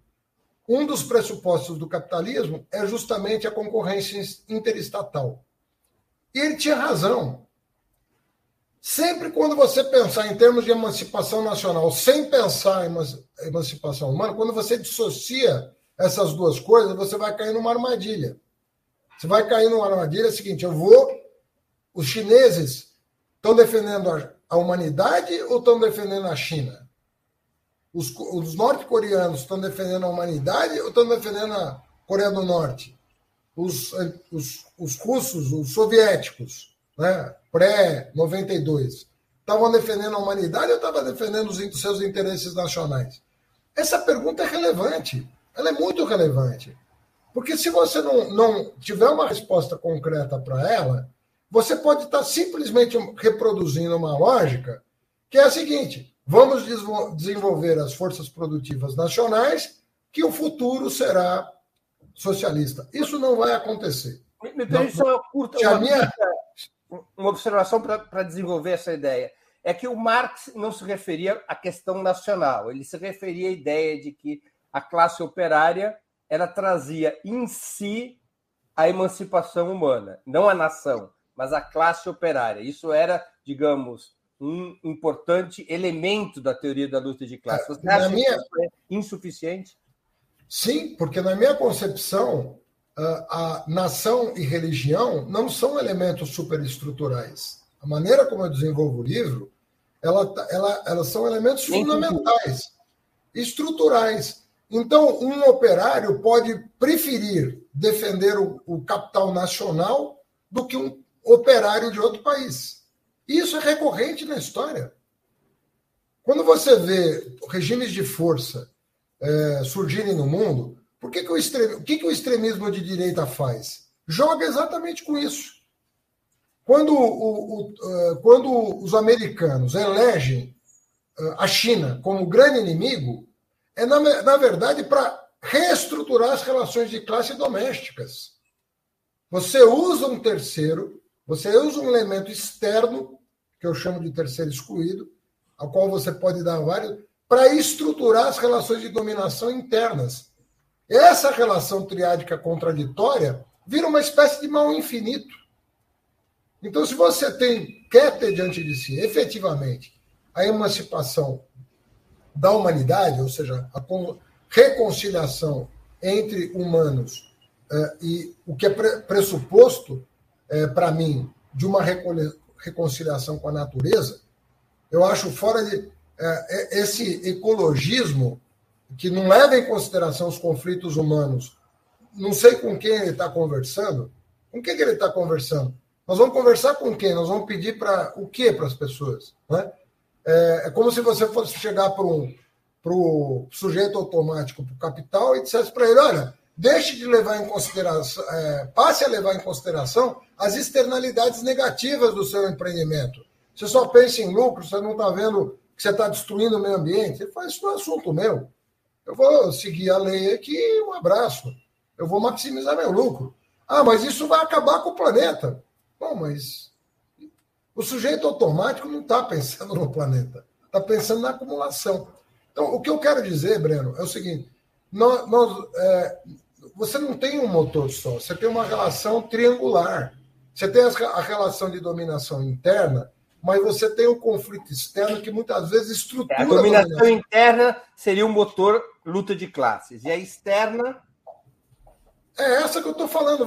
Um dos pressupostos do capitalismo é justamente a concorrência interestatal. E ele tinha razão. Sempre quando você pensar em termos de emancipação nacional, sem pensar em emancipação humana, quando você dissocia essas duas coisas, você vai cair numa armadilha. Você vai cair numa armadilha é seguinte: eu vou. Os chineses estão defendendo a humanidade ou estão defendendo a China? Os, os norte-coreanos estão defendendo a humanidade ou estão defendendo a Coreia do Norte? Os, os, os russos, os soviéticos, né, pré-92, estavam defendendo a humanidade ou estavam defendendo os seus interesses nacionais? Essa pergunta é relevante. Ela é muito relevante. Porque se você não, não tiver uma resposta concreta para ela, você pode estar simplesmente reproduzindo uma lógica que é a seguinte: vamos desenvolver as forças produtivas nacionais, que o futuro será socialista. Isso não vai acontecer. Me permite só curta, uma, minha... uma observação para desenvolver essa ideia. É que o Marx não se referia à questão nacional, ele se referia à ideia de que a classe operária ela trazia em si a emancipação humana, não a nação mas a classe operária. Isso era, digamos, um importante elemento da teoria da luta de classe. Você acha minha... que isso é insuficiente? Sim, porque na minha concepção, a nação e religião não são elementos superestruturais. A maneira como eu desenvolvo o livro, ela, ela, elas são elementos fundamentais, estruturais. Então, um operário pode preferir defender o, o capital nacional do que um operário de outro país. Isso é recorrente na história. Quando você vê regimes de força é, surgirem no mundo, por que, que, o o que, que o extremismo de direita faz? Joga exatamente com isso. Quando, o, o, uh, quando os americanos elegem uh, a China como grande inimigo, é, na, na verdade, para reestruturar as relações de classe domésticas. Você usa um terceiro você usa um elemento externo, que eu chamo de terceiro excluído, ao qual você pode dar vários, para estruturar as relações de dominação internas. Essa relação triádica contraditória vira uma espécie de mal infinito. Então, se você tem, quer ter diante de si, efetivamente, a emancipação da humanidade, ou seja, a reconciliação entre humanos eh, e o que é pressuposto é, para mim, de uma reconciliação com a natureza, eu acho fora de. É, é, esse ecologismo que não leva em consideração os conflitos humanos, não sei com quem ele está conversando. Com quem que ele está conversando? Nós vamos conversar com quem? Nós vamos pedir para o que para as pessoas? Né? É, é, como se você fosse chegar para um pro sujeito automático, para o capital, e dissesse para ele: olha, deixe de levar em consideração, é, passe a levar em consideração as externalidades negativas do seu empreendimento. Você só pensa em lucro, você não está vendo que você está destruindo o meio ambiente. Ele fala, isso não é assunto meu. Eu vou seguir a lei aqui, um abraço. Eu vou maximizar meu lucro. Ah, mas isso vai acabar com o planeta. Bom, mas O sujeito automático não está pensando no planeta, está pensando na acumulação. Então, o que eu quero dizer, Breno, é o seguinte: nós, nós, é, você não tem um motor só, você tem uma relação triangular. Você tem a relação de dominação interna, mas você tem o conflito externo que muitas vezes estrutura. A dominação, dominação. interna seria o motor luta de classes, e a externa. É essa que eu estou falando.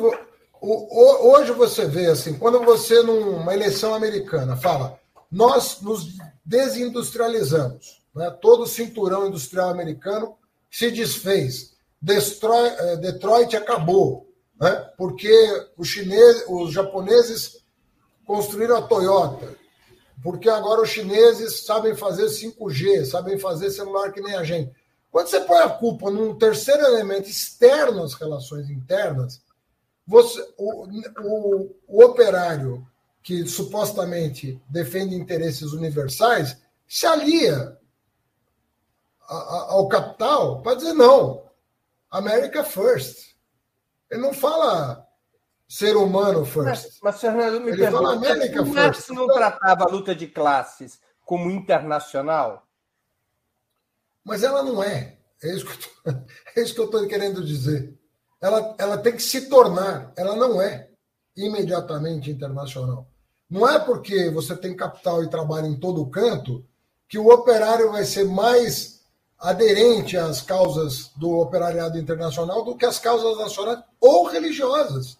Hoje você vê assim, quando você numa eleição americana fala, nós nos desindustrializamos, né? todo o cinturão industrial americano se desfez, Eh, Detroit acabou, né? porque os chineses, os japoneses construíram a Toyota, porque agora os chineses sabem fazer 5G, sabem fazer celular que nem a gente. Quando você põe a culpa num terceiro elemento externo às relações internas, você, o, o, o operário que supostamente defende interesses universais se alia ao capital para dizer não, America first. Ele não fala ser humano first. Mas, mas Fernando, me Ele pergunta, fala América first. Marx não tratava a luta de classes como internacional? Mas ela não é. É isso que eu estou é querendo dizer ela, ela tem que se tornar, ela não é imediatamente internacional. Não é porque você tem capital e trabalha em todo canto que o operário vai ser mais aderente às causas do operariado internacional do que às causas nacionais ou religiosas.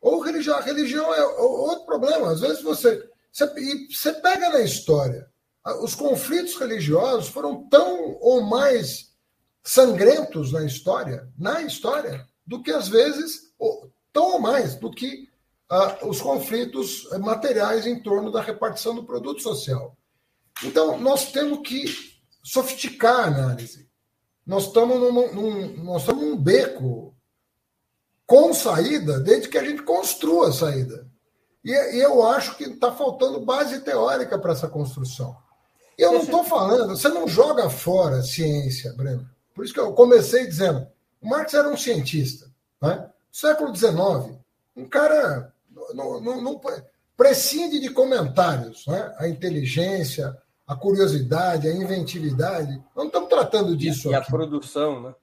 Ou religião, religião é outro problema. Às vezes você, você, você pega na história, os conflitos religiosos foram tão ou mais sangrentos na história, na história, do que às vezes, tão ou mais, do que os conflitos materiais em torno da repartição do produto social. Então, nós temos que sofisticar a análise. Nós estamos num, num, nós estamos num beco com saída desde que a gente construa a saída. E, e eu acho que está faltando base teórica para essa construção. E eu não estou falando, você não joga fora ciência, Breno. Por isso que eu comecei dizendo, o Marx era um cientista, né? século XIX, um cara não, não, não prescinde de comentários, né? a inteligência, a curiosidade, a inventividade. Não estamos tratando disso e aqui. E a produção, né?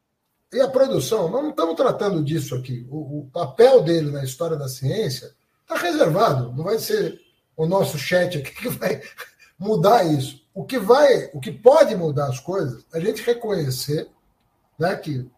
E a produção, nós não estamos tratando disso aqui. O, o papel dele na história da ciência está reservado. Não vai ser o nosso chat aqui que vai mudar isso. O que vai, o que pode mudar as coisas, é a gente reconhecer né, que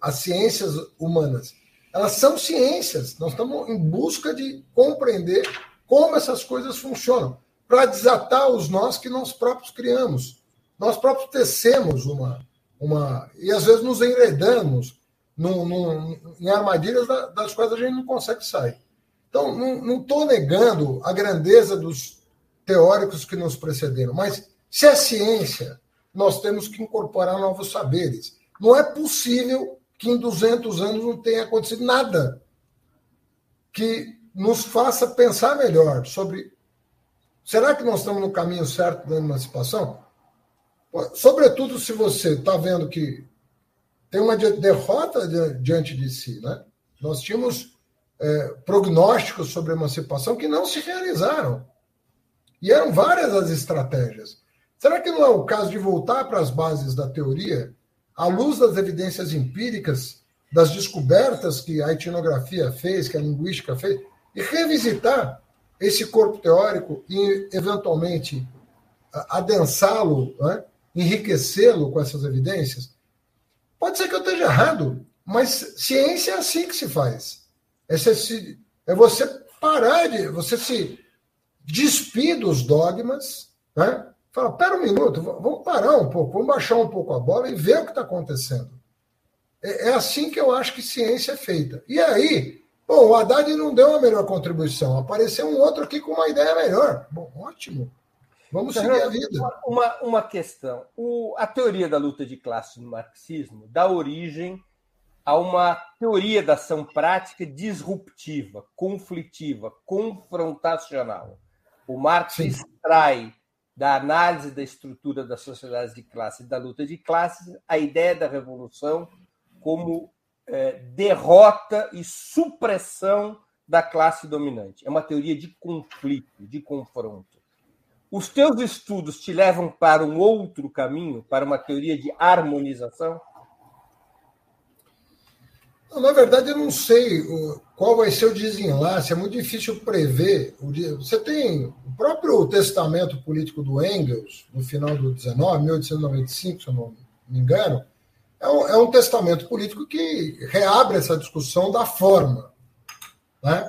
as ciências humanas, elas são ciências. Nós estamos em busca de compreender como essas coisas funcionam, para desatar os nós que nós próprios criamos. Nós próprios tecemos uma. uma e às vezes nos enredamos num, num, em armadilhas das quais a gente não consegue sair. Então, não estou negando a grandeza dos teóricos que nos precederam, mas se é ciência, nós temos que incorporar novos saberes. Não é possível que em 200 anos não tenha acontecido nada que nos faça pensar melhor sobre será que nós estamos no caminho certo da emancipação? Sobretudo se você está vendo que tem uma derrota diante de si. Né? Nós tínhamos é, prognósticos sobre emancipação que não se realizaram. E eram várias as estratégias. Será que não é o caso de voltar para as bases da teoria, à luz das evidências empíricas, das descobertas que a etnografia fez, que a linguística fez, e revisitar esse corpo teórico e, eventualmente, adensá-lo, né? enriquecê-lo com essas evidências? Pode ser que eu esteja errado, mas ciência é assim que se faz. É, se, é você parar de. você se despir dos dogmas, né? Fala, pera um minuto, vamos parar um pouco, vamos baixar um pouco a bola e ver o que está acontecendo. É, é, assim que eu acho que ciência é feita. E aí, bom, o Haddad não deu uma melhor contribuição, apareceu um outro aqui com uma ideia melhor. Bom, ótimo. Vamos seguir a vida. Uma, uma questão. O, a teoria da luta de classe no marxismo dá origem a uma teoria da ação prática disruptiva, conflitiva, confrontacional. O Marx Sim. extrai da análise da estrutura das sociedades de classe e da luta de classes, a ideia da revolução como é, derrota e supressão da classe dominante. É uma teoria de conflito, de confronto. Os teus estudos te levam para um outro caminho, para uma teoria de harmonização? Na verdade, eu não sei qual vai ser o desenlace, é muito difícil prever. Você tem o próprio testamento político do Engels, no final do 19, 1895, se eu não me engano, é um, é um testamento político que reabre essa discussão da forma. Né?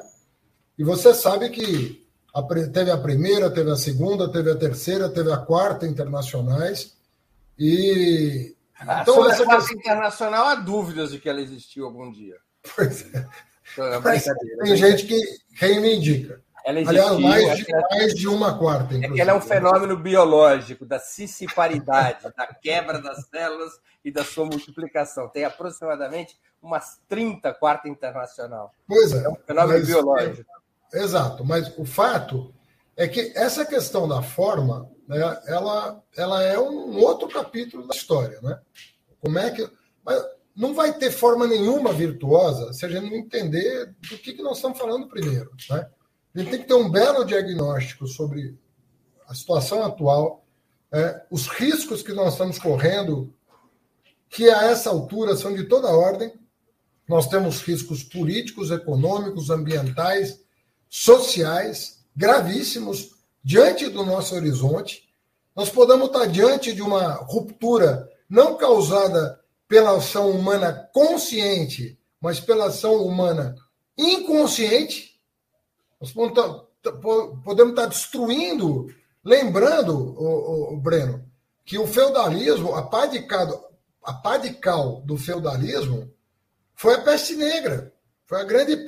E você sabe que teve a primeira, teve a segunda, teve a terceira, teve a quarta internacionais. E. Ah, então, sobre essa a classe internacional, há dúvidas de que ela existiu algum dia. Pois é. é tem gente que reivindica. Ela existiu, Aliás, mais de, mais de uma quarta. É ela é um fenômeno biológico da cissiparidade, da quebra das células e da sua multiplicação. Tem aproximadamente umas 30 quarta internacional. Pois é. É um fenômeno mas, biológico. É, exato, mas o fato é que essa questão da forma, né, ela, ela é um outro capítulo da história, né? Como é que mas não vai ter forma nenhuma virtuosa se a gente não entender do que, que nós estamos falando primeiro, né? Gente tem que ter um belo diagnóstico sobre a situação atual, é, os riscos que nós estamos correndo, que a essa altura são de toda ordem. Nós temos riscos políticos, econômicos, ambientais, sociais gravíssimos diante do nosso horizonte. Nós podemos estar diante de uma ruptura não causada pela ação humana consciente, mas pela ação humana inconsciente. Nós podemos estar destruindo, lembrando, o, o Breno, que o feudalismo, a pá de cal, a pá de cal do feudalismo foi a peste negra. Foi a grande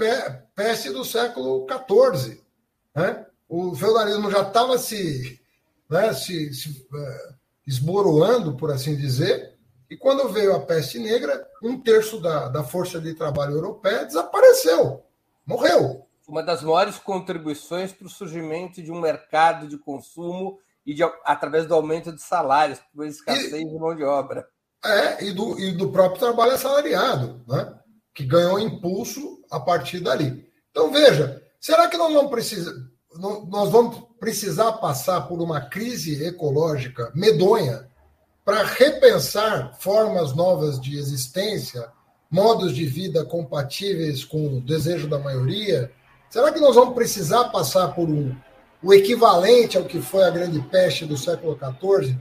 peste do século XIV. Né? O feudalismo já estava se, né, se, se uh, esboroando, por assim dizer, e quando veio a peste negra, um terço da, da força de trabalho europeia desapareceu, morreu. Uma das maiores contribuições para o surgimento de um mercado de consumo e de, através do aumento de salários, por escassez e, de mão de obra. É, e do, e do próprio trabalho assalariado. Né? que ganhou impulso a partir dali. Então, veja, será que nós vamos precisar, nós vamos precisar passar por uma crise ecológica medonha para repensar formas novas de existência, modos de vida compatíveis com o desejo da maioria? Será que nós vamos precisar passar por um, o equivalente ao que foi a grande peste do século XIV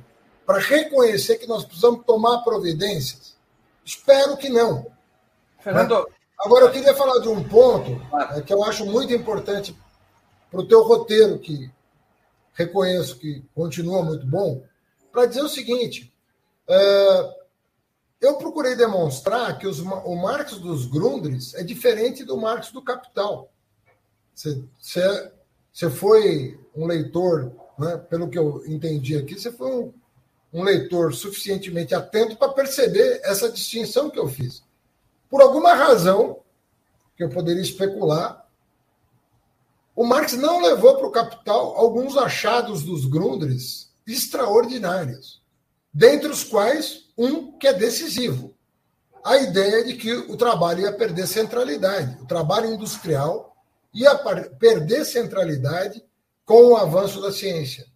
para reconhecer que nós precisamos tomar providências? Espero que não. Fernando. Agora, eu queria falar de um ponto é, que eu acho muito importante para o teu roteiro, que reconheço que continua muito bom, para dizer o seguinte: é, eu procurei demonstrar que os, o Marx dos Grundris é diferente do Marx do Capital. Você, você, você foi um leitor, né, pelo que eu entendi aqui, você foi um, um leitor suficientemente atento para perceber essa distinção que eu fiz. Por alguma razão, que eu poderia especular, o Marx não levou para o capital alguns achados dos Grundris extraordinários, dentre os quais um que é decisivo. A ideia de que o trabalho ia perder centralidade, o trabalho industrial ia perder centralidade com o avanço da ciência.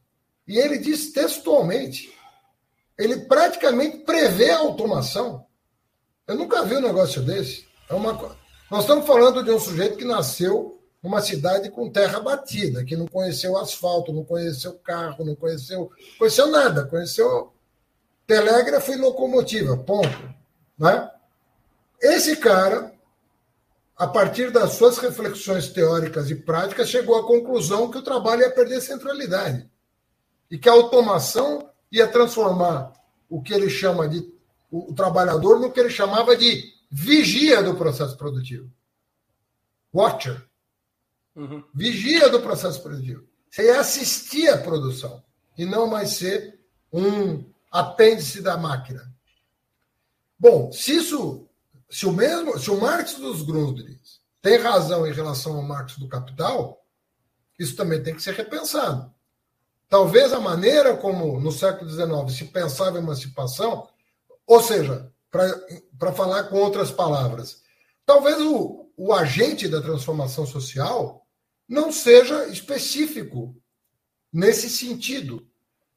E ele diz textualmente, ele praticamente prevê a automação. Eu nunca vi um negócio desse. É uma... Nós estamos falando de um sujeito que nasceu numa cidade com terra batida, que não conheceu asfalto, não conheceu carro, não conheceu, conheceu nada, conheceu telégrafo e locomotiva, ponto. Né? Esse cara, a partir das suas reflexões teóricas e práticas, chegou à conclusão que o trabalho ia perder centralidade e que a automação ia transformar o que ele chama de o, o trabalhador no que ele chamava de vigia do processo produtivo. Watcher. Uhum. Vigia do processo produtivo. Você ia assistir à produção e não mais ser um apêndice da máquina. Bom, se isso, se o mesmo, se o Marx dos Grundrisse tem razão em relação ao Marx do Capital, isso também tem que ser repensado. Talvez a maneira como no século XIX se pensava emancipação ou seja, para falar com outras palavras, talvez o, o agente da transformação social não seja específico nesse sentido.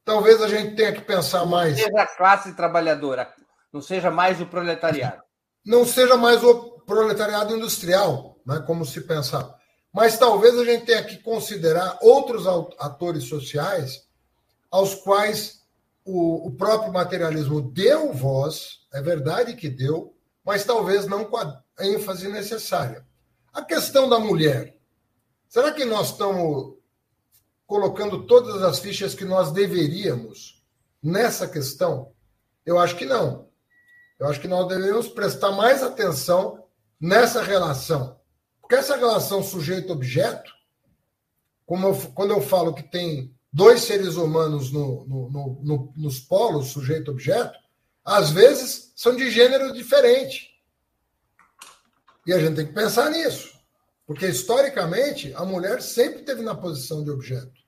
Talvez a gente tenha que pensar mais. Seja a classe trabalhadora, não seja mais o proletariado. Não seja mais o proletariado industrial, né, como se pensava. Mas talvez a gente tenha que considerar outros atores sociais aos quais o, o próprio materialismo deu voz, é verdade que deu, mas talvez não com a ênfase necessária. A questão da mulher. Será que nós estamos colocando todas as fichas que nós deveríamos nessa questão? Eu acho que não. Eu acho que nós deveríamos prestar mais atenção nessa relação. Porque essa relação sujeito-objeto, quando eu falo que tem dois seres humanos no, no, no, nos polos, sujeito-objeto, às vezes são de gênero diferente. E a gente tem que pensar nisso. Porque, historicamente, a mulher sempre teve na posição de objeto.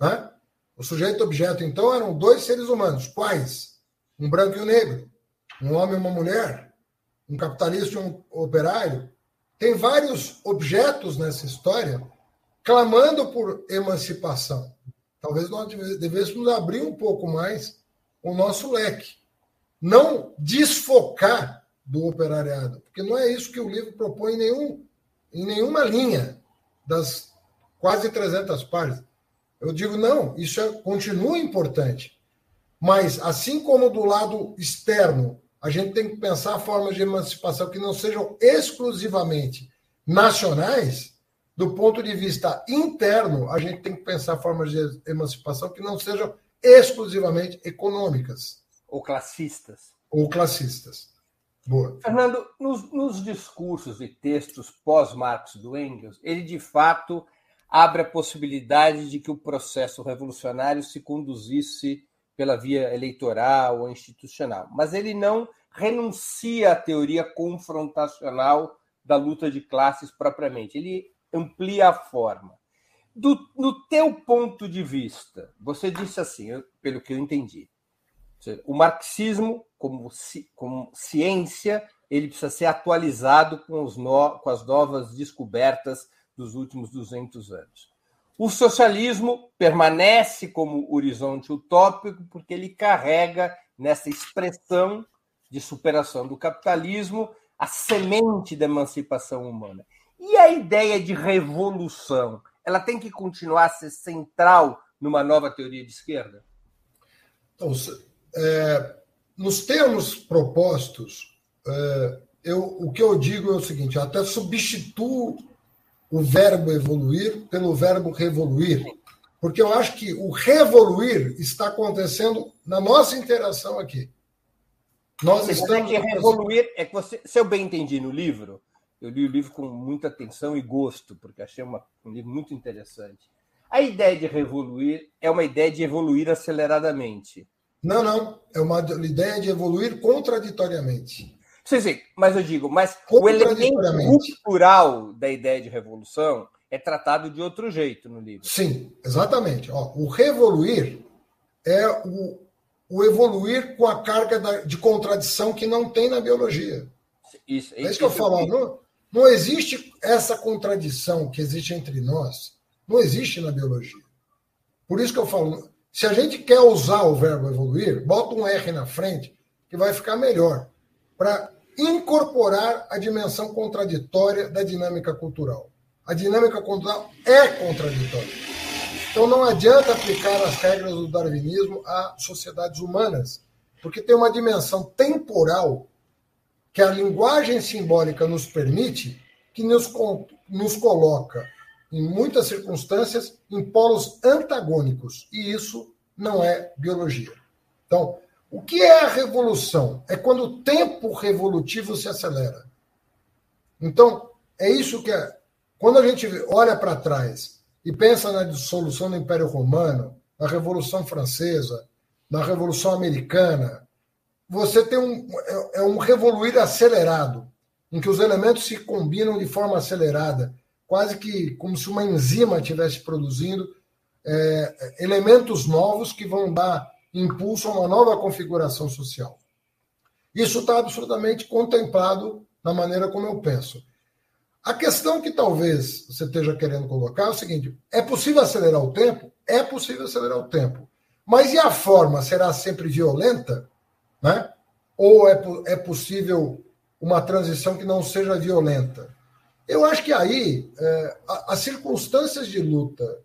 Né? O sujeito-objeto, então, eram dois seres humanos. Quais? Um branco e um negro. Um homem e uma mulher. Um capitalista e um operário. Tem vários objetos nessa história clamando por emancipação. Talvez nós devêssemos abrir um pouco mais o nosso leque. Não desfocar do operariado, porque não é isso que o livro propõe em, nenhum, em nenhuma linha das quase 300 páginas. Eu digo, não, isso é, continua importante. Mas, assim como do lado externo, a gente tem que pensar formas de emancipação que não sejam exclusivamente nacionais, do ponto de vista interno, a gente tem que pensar formas de emancipação que não sejam exclusivamente econômicas. Ou classistas. Ou classistas. Boa. Fernando, nos, nos discursos e textos pós-Marx do Engels, ele de fato abre a possibilidade de que o processo revolucionário se conduzisse pela via eleitoral ou institucional. Mas ele não renuncia à teoria confrontacional da luta de classes propriamente. Ele amplia a forma. Do, no teu ponto de vista, você disse assim, eu, pelo que eu entendi, o marxismo, como, como ciência, ele precisa ser atualizado com, no, com as novas descobertas dos últimos 200 anos. O socialismo permanece como horizonte utópico porque ele carrega nessa expressão de superação do capitalismo a semente da emancipação humana. E a ideia de revolução, ela tem que continuar a ser central numa nova teoria de esquerda? Então, é, nos termos propostos, é, eu, o que eu digo é o seguinte: eu até substituo o verbo evoluir pelo verbo revoluir, porque eu acho que o revoluir está acontecendo na nossa interação aqui. Nós você estamos. Que revoluir é que você, se eu bem entendi no livro, eu li o livro com muita atenção e gosto, porque achei uma, um livro muito interessante. A ideia de revoluir é uma ideia de evoluir aceleradamente. Não, não. É uma ideia de evoluir contraditoriamente. Sim, sim, mas eu digo, mas o elemento cultural da ideia de revolução é tratado de outro jeito no livro. Sim, exatamente. Ó, o revoluir é o, o evoluir com a carga de contradição que não tem na biologia. Isso, é isso que eu falo. Não, não existe essa contradição que existe entre nós, não existe na biologia. Por isso que eu falo, se a gente quer usar o verbo evoluir, bota um R na frente, que vai ficar melhor, para incorporar a dimensão contraditória da dinâmica cultural. A dinâmica cultural é contraditória. Então não adianta aplicar as regras do darwinismo a sociedades humanas, porque tem uma dimensão temporal que a linguagem simbólica nos permite, que nos, nos coloca, em muitas circunstâncias, em polos antagônicos. E isso não é biologia. Então, o que é a revolução? É quando o tempo revolutivo se acelera. Então, é isso que é. Quando a gente olha para trás e pensa na dissolução do Império Romano, na Revolução Francesa, na Revolução Americana, você tem um, é, é um revoluir acelerado, em que os elementos se combinam de forma acelerada, quase que como se uma enzima estivesse produzindo é, elementos novos que vão dar impulso a uma nova configuração social. Isso está absolutamente contemplado na maneira como eu penso. A questão que talvez você esteja querendo colocar é o seguinte: é possível acelerar o tempo? É possível acelerar o tempo. Mas e a forma? Será sempre violenta? Né? Ou é, é possível uma transição que não seja violenta? Eu acho que aí é, as circunstâncias de luta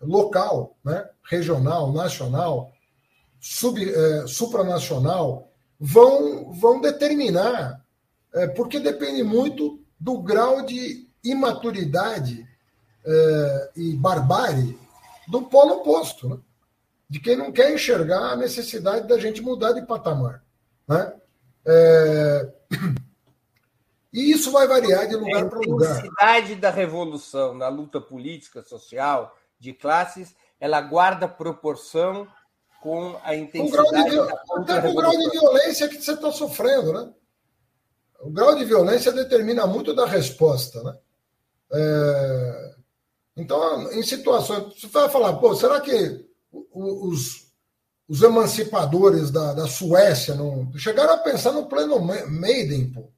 local, né, regional, nacional, sub, é, supranacional, vão, vão determinar, é, porque depende muito do grau de imaturidade é, e barbárie do polo oposto, né? de quem não quer enxergar a necessidade da gente mudar de patamar. Né? É... E isso vai variar de lugar para lugar. A intensidade da revolução na luta política, social, de classes, ela guarda proporção com a intensidade. Com de, até com o grau de violência que você está sofrendo, né? O grau de violência determina muito da resposta, né? É... Então, em situações. Você vai falar, pô, será que os, os emancipadores da, da Suécia não chegaram a pensar no plano Maiden, pô?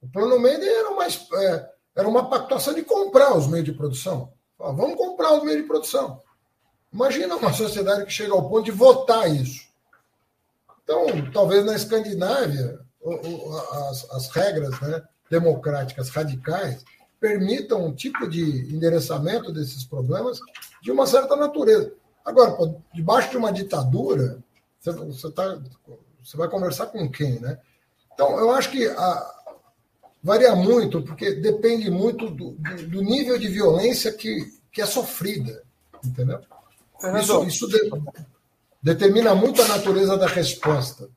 O plano Maiden era uma, é, era uma pactuação de comprar os meios de produção. vamos comprar os meios de produção. Imagina uma sociedade que chega ao ponto de votar isso. Então, talvez na Escandinávia, as, as regras né, democráticas radicais permitam um tipo de endereçamento desses problemas de uma certa natureza. Agora, pô, debaixo de uma ditadura, você, você, tá, você vai conversar com quem, né? Então, eu acho que a, varia muito, porque depende muito do, do, do, nível de violência que, que é sofrida, entendeu? Isso, isso de, determina muito a natureza da resposta.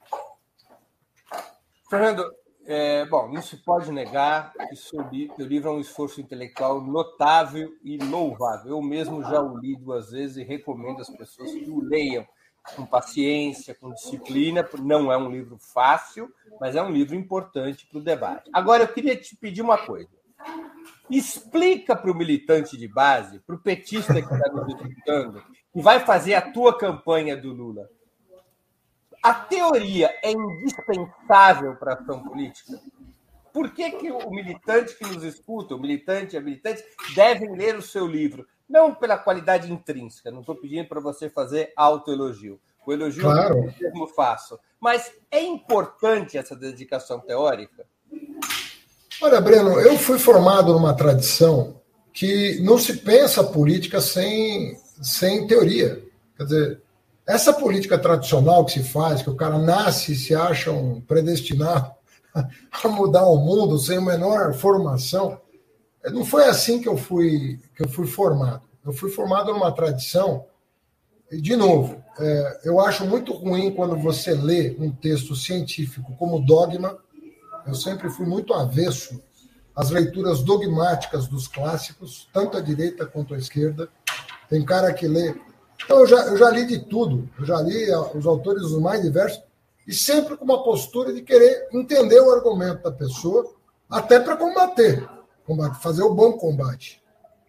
Fernando, é, bom, não se pode negar que seu, seu livro é um esforço intelectual notável e louvável. Eu mesmo já o li duas vezes e recomendo às pessoas que o leiam com paciência, com disciplina. Não é um livro fácil, mas é um livro importante para o debate. Agora, eu queria te pedir uma coisa. Explica para o militante de base, para o petista que está nos escutando, que vai fazer a tua campanha do Lula. A teoria é indispensável para a ação política? Por que, que o militante que nos escuta, o militante e a militante, devem ler o seu livro? Não pela qualidade intrínseca, não estou pedindo para você fazer autoelogio. O elogio claro. eu mesmo faço. Mas é importante essa dedicação teórica? Olha, Breno, eu fui formado numa tradição que não se pensa política sem, sem teoria. Quer dizer, essa política tradicional que se faz, que o cara nasce e se acha um predestinado a mudar o mundo sem a menor formação, não foi assim que eu fui que eu fui formado. Eu fui formado numa tradição e de novo, é, eu acho muito ruim quando você lê um texto científico como dogma. Eu sempre fui muito avesso às leituras dogmáticas dos clássicos, tanto à direita quanto à esquerda. Tem cara que lê. Então, eu já, eu já li de tudo, eu já li os autores os mais diversos, e sempre com uma postura de querer entender o argumento da pessoa, até para combater combate, fazer o bom combate.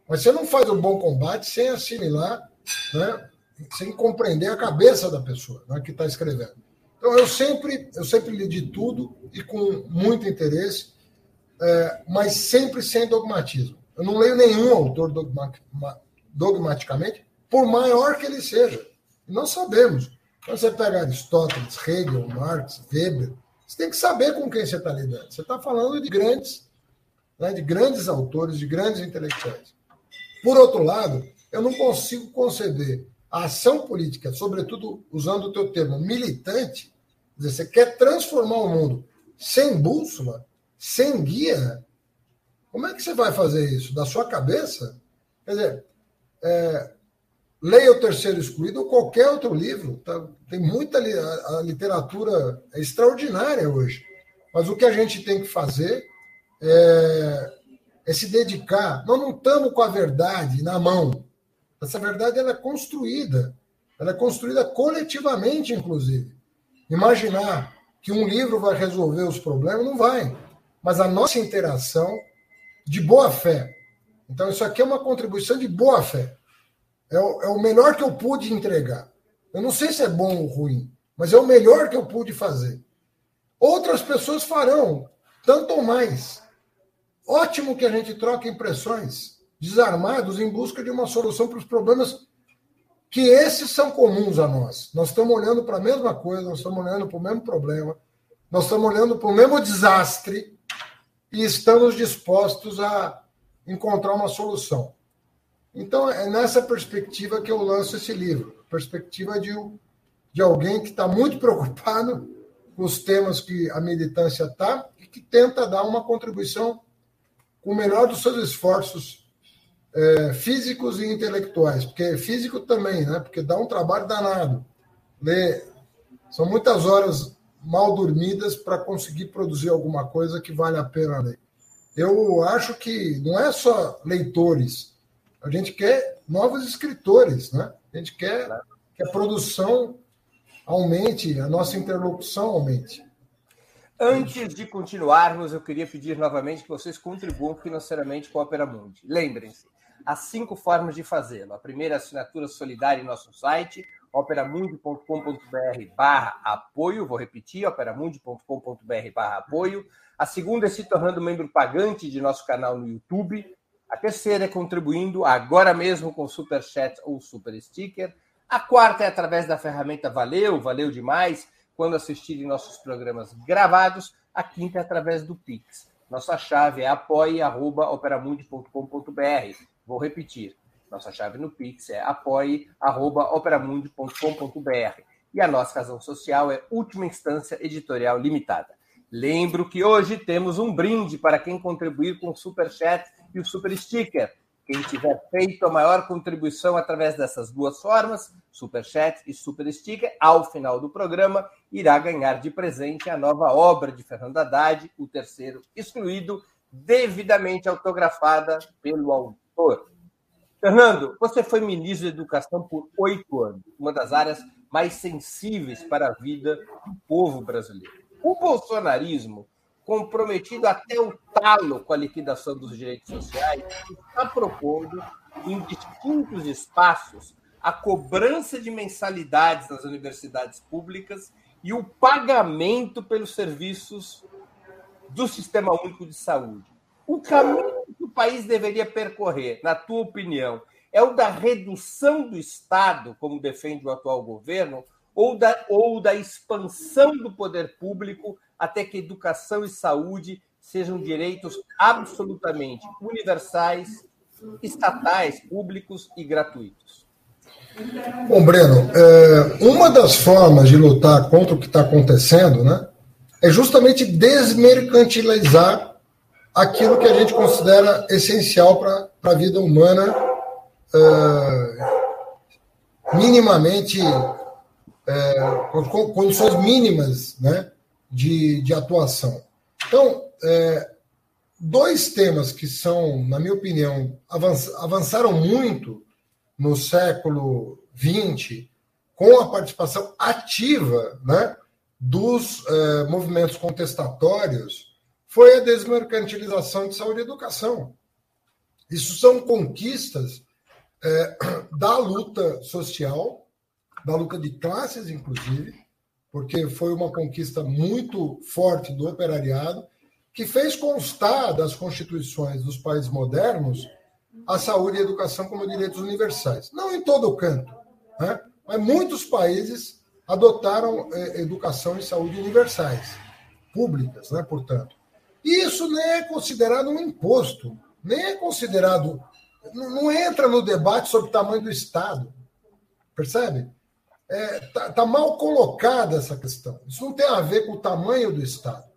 Mas você não faz o bom combate sem assimilar, né, sem compreender a cabeça da pessoa né, que está escrevendo. Então, eu sempre, eu sempre li de tudo e com muito interesse, é, mas sempre sem dogmatismo. Eu não leio nenhum autor dogmaticamente, por maior que ele seja. Nós sabemos. Quando você pega Aristóteles, Hegel, Marx, Weber, você tem que saber com quem você está lidando. Você está falando de grandes né, de grandes autores, de grandes intelectuais. Por outro lado, eu não consigo conceber a ação política, sobretudo usando o teu termo militante, dizer, você quer transformar o mundo sem bússola, sem guia, como é que você vai fazer isso? Da sua cabeça? Quer dizer, é, leia o Terceiro Excluído ou qualquer outro livro. Tá? Tem muita a, a literatura é extraordinária hoje. Mas o que a gente tem que fazer é, é se dedicar. Nós não estamos com a verdade na mão. Essa verdade ela é construída. Ela é construída coletivamente, inclusive. Imaginar que um livro vai resolver os problemas, não vai. Mas a nossa interação de boa fé. Então, isso aqui é uma contribuição de boa fé. É o, é o melhor que eu pude entregar. Eu não sei se é bom ou ruim, mas é o melhor que eu pude fazer. Outras pessoas farão tanto ou mais. ótimo que a gente troque impressões, desarmados, em busca de uma solução para os problemas que esses são comuns a nós. Nós estamos olhando para a mesma coisa, nós estamos olhando para o mesmo problema, nós estamos olhando para o mesmo desastre e estamos dispostos a encontrar uma solução. Então, é nessa perspectiva que eu lanço esse livro perspectiva de, de alguém que está muito preocupado com os temas que a militância está e que tenta dar uma contribuição com o melhor dos seus esforços é, físicos e intelectuais, porque físico também, né? Porque dá um trabalho danado. Ler, são muitas horas mal dormidas para conseguir produzir alguma coisa que vale a pena ler. Eu acho que não é só leitores, a gente quer novos escritores, né? A gente quer que a produção aumente, a nossa interlocução aumente. Antes de continuarmos, eu queria pedir novamente que vocês contribuam financeiramente com a Opera Mundi. Lembrem-se, há cinco formas de fazê-lo. A primeira é assinatura solidária em nosso site, operamundi.com.br barra apoio, vou repetir, operamundi.com.br barra apoio. A segunda é se tornando membro pagante de nosso canal no YouTube. A terceira é contribuindo agora mesmo com Super Chat ou Super Sticker. A quarta é através da ferramenta Valeu, valeu demais, quando assistirem nossos programas gravados. A quinta é através do Pix. Nossa chave é apoie.operamundi.com.br. Vou repetir. Nossa chave no Pix é apoie.operamundi.com.br. E a nossa razão social é Última Instância Editorial Limitada. Lembro que hoje temos um brinde para quem contribuir com o Super Chat e o Super Sticker. Quem tiver feito a maior contribuição através dessas duas formas, Super Chat e Super Sticker, ao final do programa, irá ganhar de presente a nova obra de Fernando Haddad, o terceiro excluído, devidamente autografada pelo autor. Fernando, você foi ministro da Educação por oito anos, uma das áreas mais sensíveis para a vida do povo brasileiro. O bolsonarismo comprometido até o talo com a liquidação dos direitos sociais, está propondo, em distintos espaços, a cobrança de mensalidades nas universidades públicas e o pagamento pelos serviços do Sistema Único de Saúde. O caminho que o país deveria percorrer, na tua opinião, é o da redução do Estado, como defende o atual governo, ou da, ou da expansão do poder público até que educação e saúde sejam direitos absolutamente universais, estatais, públicos e gratuitos. Bom, Breno, é, uma das formas de lutar contra o que está acontecendo né, é justamente desmercantilizar aquilo que a gente considera essencial para a vida humana, é, minimamente, é, condições mínimas né, de, de atuação. Então, é, dois temas que são, na minha opinião, avançaram muito no século XX com a participação ativa né, dos é, movimentos contestatórios foi a desmercantilização de saúde e educação. Isso são conquistas é, da luta social, da luta de classes, inclusive, porque foi uma conquista muito forte do operariado, que fez constar das constituições dos países modernos a saúde e a educação como direitos universais. Não em todo canto, né? mas muitos países adotaram eh, educação e saúde universais, públicas, né, portanto. E isso nem é considerado um imposto, nem é considerado. Não entra no debate sobre o tamanho do Estado, percebe? Está é, tá, tá mal colocada essa questão. Isso não tem a ver com o tamanho do Estado.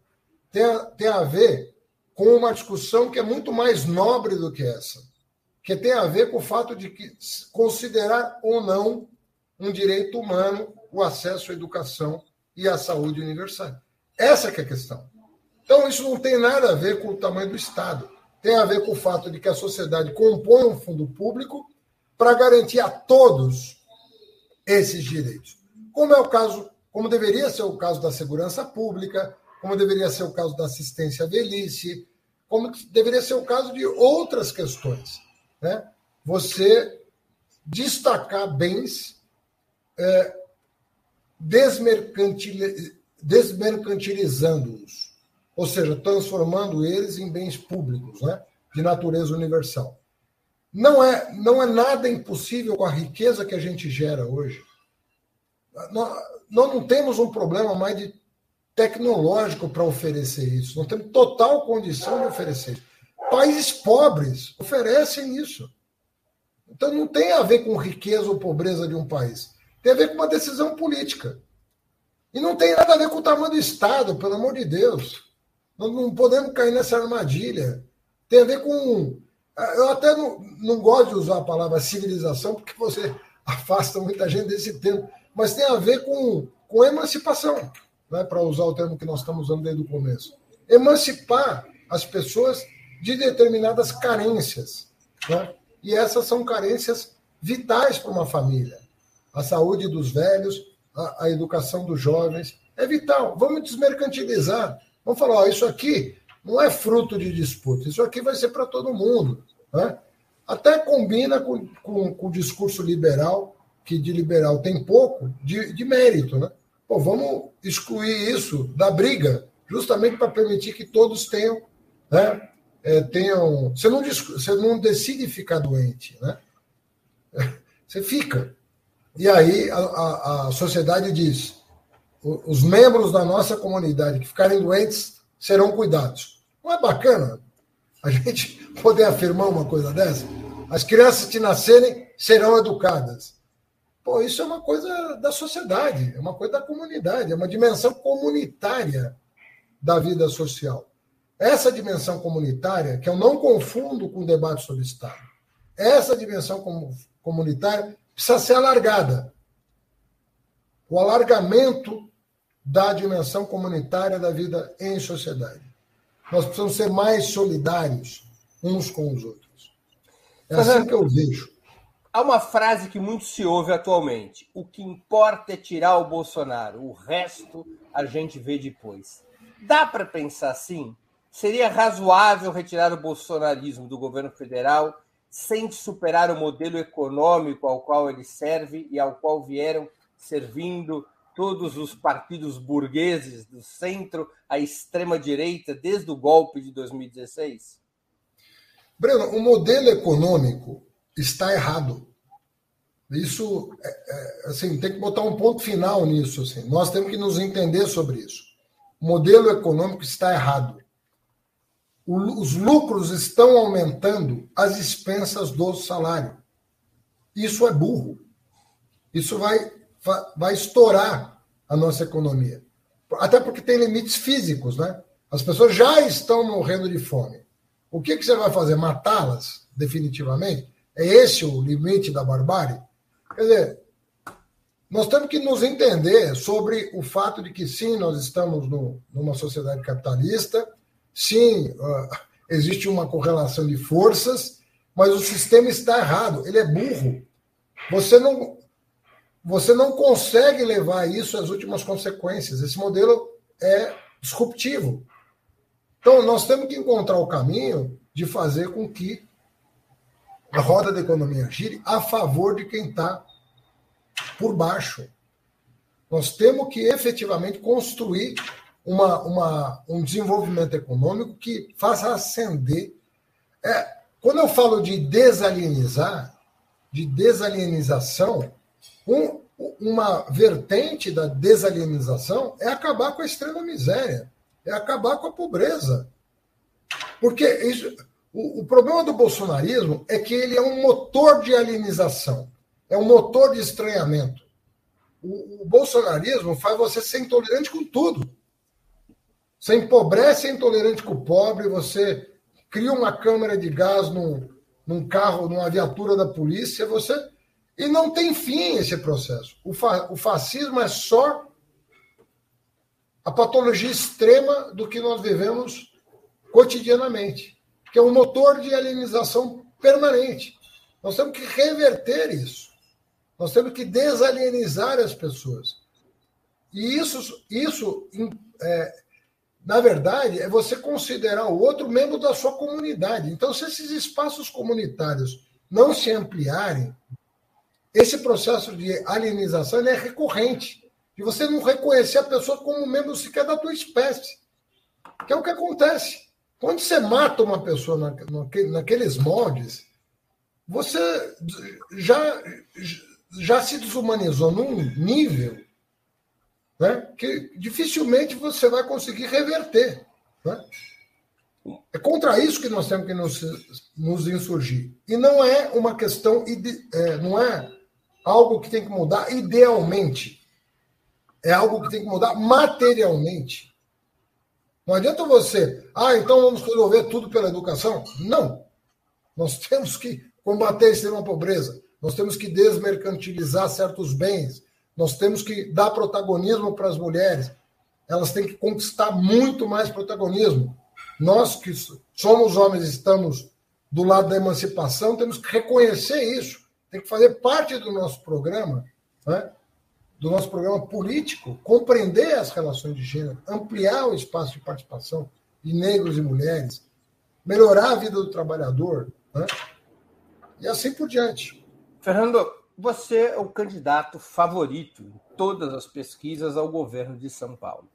Tem a, tem a ver com uma discussão que é muito mais nobre do que essa, que tem a ver com o fato de que considerar ou não um direito humano o acesso à educação e à saúde universal. Essa é a questão. Então, isso não tem nada a ver com o tamanho do Estado. Tem a ver com o fato de que a sociedade compõe um fundo público para garantir a todos esses direitos. Como é o caso, como deveria ser o caso da segurança pública, como deveria ser o caso da assistência à velhice, como deveria ser o caso de outras questões. Né? Você destacar bens é, desmercantil, desmercantilizando-os. ou seja, transformando eles em bens públicos, né, de natureza universal. Não é, não é nada impossível com a riqueza que a gente gera hoje. Nós, nós não temos um problema mais de tecnológico para oferecer isso. Nós temos total condição de oferecer. Países pobres oferecem isso. Então não tem a ver com riqueza ou pobreza de um país. Tem a ver com uma decisão política. E não tem nada a ver com o tamanho do Estado, pelo amor de Deus. Nós não podemos cair nessa armadilha. Tem a ver com. Eu até não, não gosto de usar a palavra civilização, porque você afasta muita gente desse termo, mas tem a ver com, com emancipação, né, para usar o termo que nós estamos usando desde o começo. Emancipar as pessoas de determinadas carências. Né? E essas são carências vitais para uma família. A saúde dos velhos, a, a educação dos jovens, é vital. Vamos desmercantilizar. Vamos falar, ó, isso aqui não é fruto de disputa, isso aqui vai ser para todo mundo. Né? Até combina com, com, com, o discurso liberal, que de liberal tem pouco, de, de mérito. Né? Pô, vamos excluir isso da briga, justamente para permitir que todos tenham né, é, tenham. Você não, você não decide ficar doente, né? Você fica. E aí a, a, a sociedade diz: os membros da nossa comunidade que ficarem doentes serão cuidados. Não é bacana a gente poder afirmar uma coisa dessa? As crianças que nascerem serão educadas. Pô, isso é uma coisa da sociedade, é uma coisa da comunidade, é uma dimensão comunitária da vida social. Essa dimensão comunitária, que eu não confundo com o debate sobre Estado, essa dimensão comunitária precisa ser alargada. O alargamento da dimensão comunitária da vida em sociedade. Nós precisamos ser mais solidários uns com os outros. É assim que eu vejo. Há uma frase que muito se ouve atualmente: o que importa é tirar o Bolsonaro, o resto a gente vê depois. Dá para pensar assim? Seria razoável retirar o bolsonarismo do governo federal sem superar o modelo econômico ao qual ele serve e ao qual vieram servindo todos os partidos burgueses do centro à extrema direita desde o golpe de 2016? Breno, o modelo econômico está errado. Isso, é, é, assim, tem que botar um ponto final nisso. Assim. Nós temos que nos entender sobre isso. O modelo econômico está errado os lucros estão aumentando às expensas do salário. Isso é burro. Isso vai, vai estourar a nossa economia. Até porque tem limites físicos, né? As pessoas já estão morrendo de fome. O que, que você vai fazer? Matá-las definitivamente? É esse o limite da barbárie? Quer dizer, nós temos que nos entender sobre o fato de que, sim, nós estamos no, numa sociedade capitalista, Sim, uh, existe uma correlação de forças, mas o sistema está errado, ele é burro. Você não, você não consegue levar isso às últimas consequências. Esse modelo é disruptivo. Então, nós temos que encontrar o caminho de fazer com que a roda da economia gire a favor de quem está por baixo. Nós temos que efetivamente construir uma, uma, um desenvolvimento econômico que faça ascender. É, quando eu falo de desalienizar, de desalienização, um, uma vertente da desalienização é acabar com a extrema miséria, é acabar com a pobreza. Porque isso, o, o problema do bolsonarismo é que ele é um motor de alienização, é um motor de estranhamento. O, o bolsonarismo faz você ser intolerante com tudo. Você empobrece a intolerante com o pobre, você cria uma câmara de gás num, num carro, numa viatura da polícia, você. E não tem fim esse processo. O, fa... o fascismo é só a patologia extrema do que nós vivemos cotidianamente, que é um motor de alienização permanente. Nós temos que reverter isso. Nós temos que desalienizar as pessoas. E isso, isso é, na verdade, é você considerar o outro membro da sua comunidade. Então, se esses espaços comunitários não se ampliarem, esse processo de alienização é recorrente. De você não reconhecer a pessoa como membro sequer da tua espécie. Que é o que acontece. Quando você mata uma pessoa naqueles moldes, você já, já se desumanizou num nível né, que dificilmente você vai conseguir reverter. Né? É contra isso que nós temos que nos, nos insurgir. E não é uma questão, é, não é algo que tem que mudar idealmente. É algo que tem que mudar materialmente. Não adianta você, ah, então vamos resolver tudo pela educação. Não. Nós temos que combater a extrema pobreza. Nós temos que desmercantilizar certos bens. Nós temos que dar protagonismo para as mulheres. Elas têm que conquistar muito mais protagonismo. Nós que somos homens estamos do lado da emancipação, temos que reconhecer isso. Tem que fazer parte do nosso programa, né? do nosso programa político, compreender as relações de gênero, ampliar o espaço de participação de negros e mulheres, melhorar a vida do trabalhador, né? e assim por diante. Fernando, você é o candidato favorito em todas as pesquisas ao governo de São Paulo.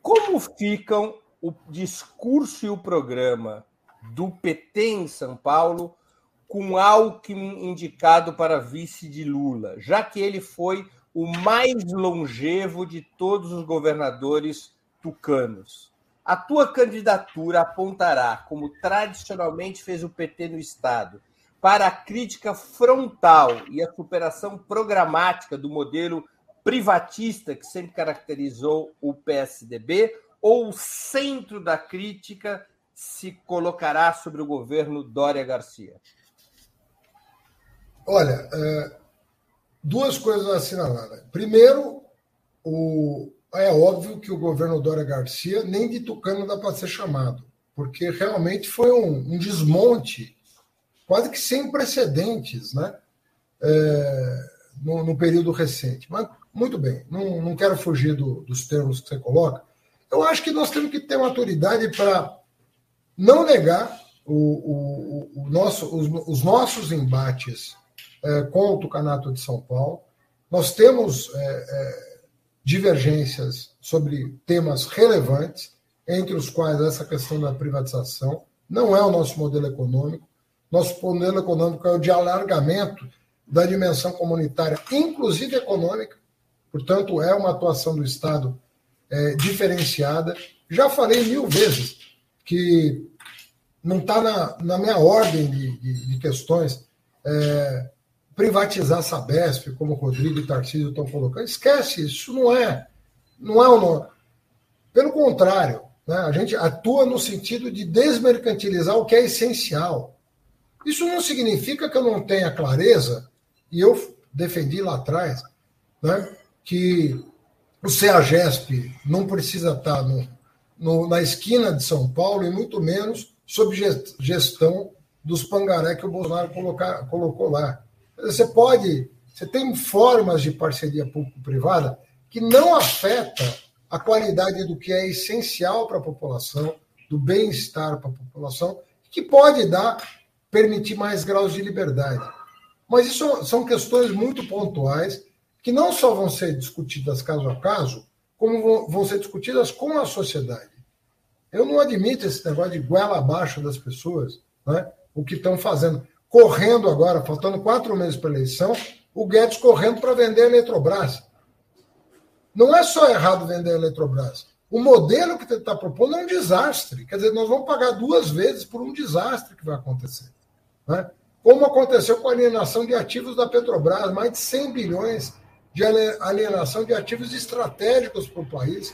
Como ficam o discurso e o programa do PT em São Paulo com Alckmin indicado para vice de Lula, já que ele foi o mais longevo de todos os governadores tucanos? A tua candidatura apontará, como tradicionalmente fez o PT no Estado, para a crítica frontal e a superação programática do modelo privatista que sempre caracterizou o PSDB, ou o centro da crítica se colocará sobre o governo Dória Garcia? Olha, é, duas coisas a assinalar. Primeiro, o, é óbvio que o governo Dória Garcia nem de Tucano dá para ser chamado, porque realmente foi um, um, desmonte quase que sem precedentes né? É, no, no, período recente. Mas, muito bem, não, não quero fugir do, dos termos que você coloca. Eu acho que nós temos que ter maturidade para não negar o, o, o nosso, os, os, nossos embates é, com o Tucanato de São Paulo. Nós temos é, é, divergências sobre temas relevantes, entre os quais essa questão da privatização. Não é o nosso modelo econômico. Nosso modelo econômico é o de alargamento da dimensão comunitária, inclusive econômica. Portanto, é uma atuação do Estado é, diferenciada. Já falei mil vezes que não está na, na, minha ordem de, de, de questões é, privatizar a Sabesp, como o Rodrigo e Tarcísio estão colocando. Esquece, isso não é. Não é o nome. Pelo contrário, né, a gente atua no sentido de desmercantilizar o que é essencial. Isso não significa que eu não tenha clareza, e eu defendi lá atrás, né, que o CEAGESP não precisa estar no, no, na esquina de São Paulo e muito menos sob gestão dos pangaré que o Bolsonaro colocar, colocou lá. Você pode, você tem formas de parceria público-privada que não afeta a qualidade do que é essencial para a população, do bem-estar para a população, que pode dar, permitir mais graus de liberdade. Mas isso são questões muito pontuais que não só vão ser discutidas caso a caso, como vão ser discutidas com a sociedade. Eu não admito esse negócio de goela abaixo das pessoas, né? o que estão fazendo. Correndo agora, faltando quatro meses para a eleição, o Guedes correndo para vender a Eletrobras. Não é só errado vender a Eletrobras. O modelo que ele está propondo é um desastre. Quer dizer, nós vamos pagar duas vezes por um desastre que vai acontecer. Né? Como aconteceu com a alienação de ativos da Petrobras, mais de 100 bilhões de alienação de ativos estratégicos para o país,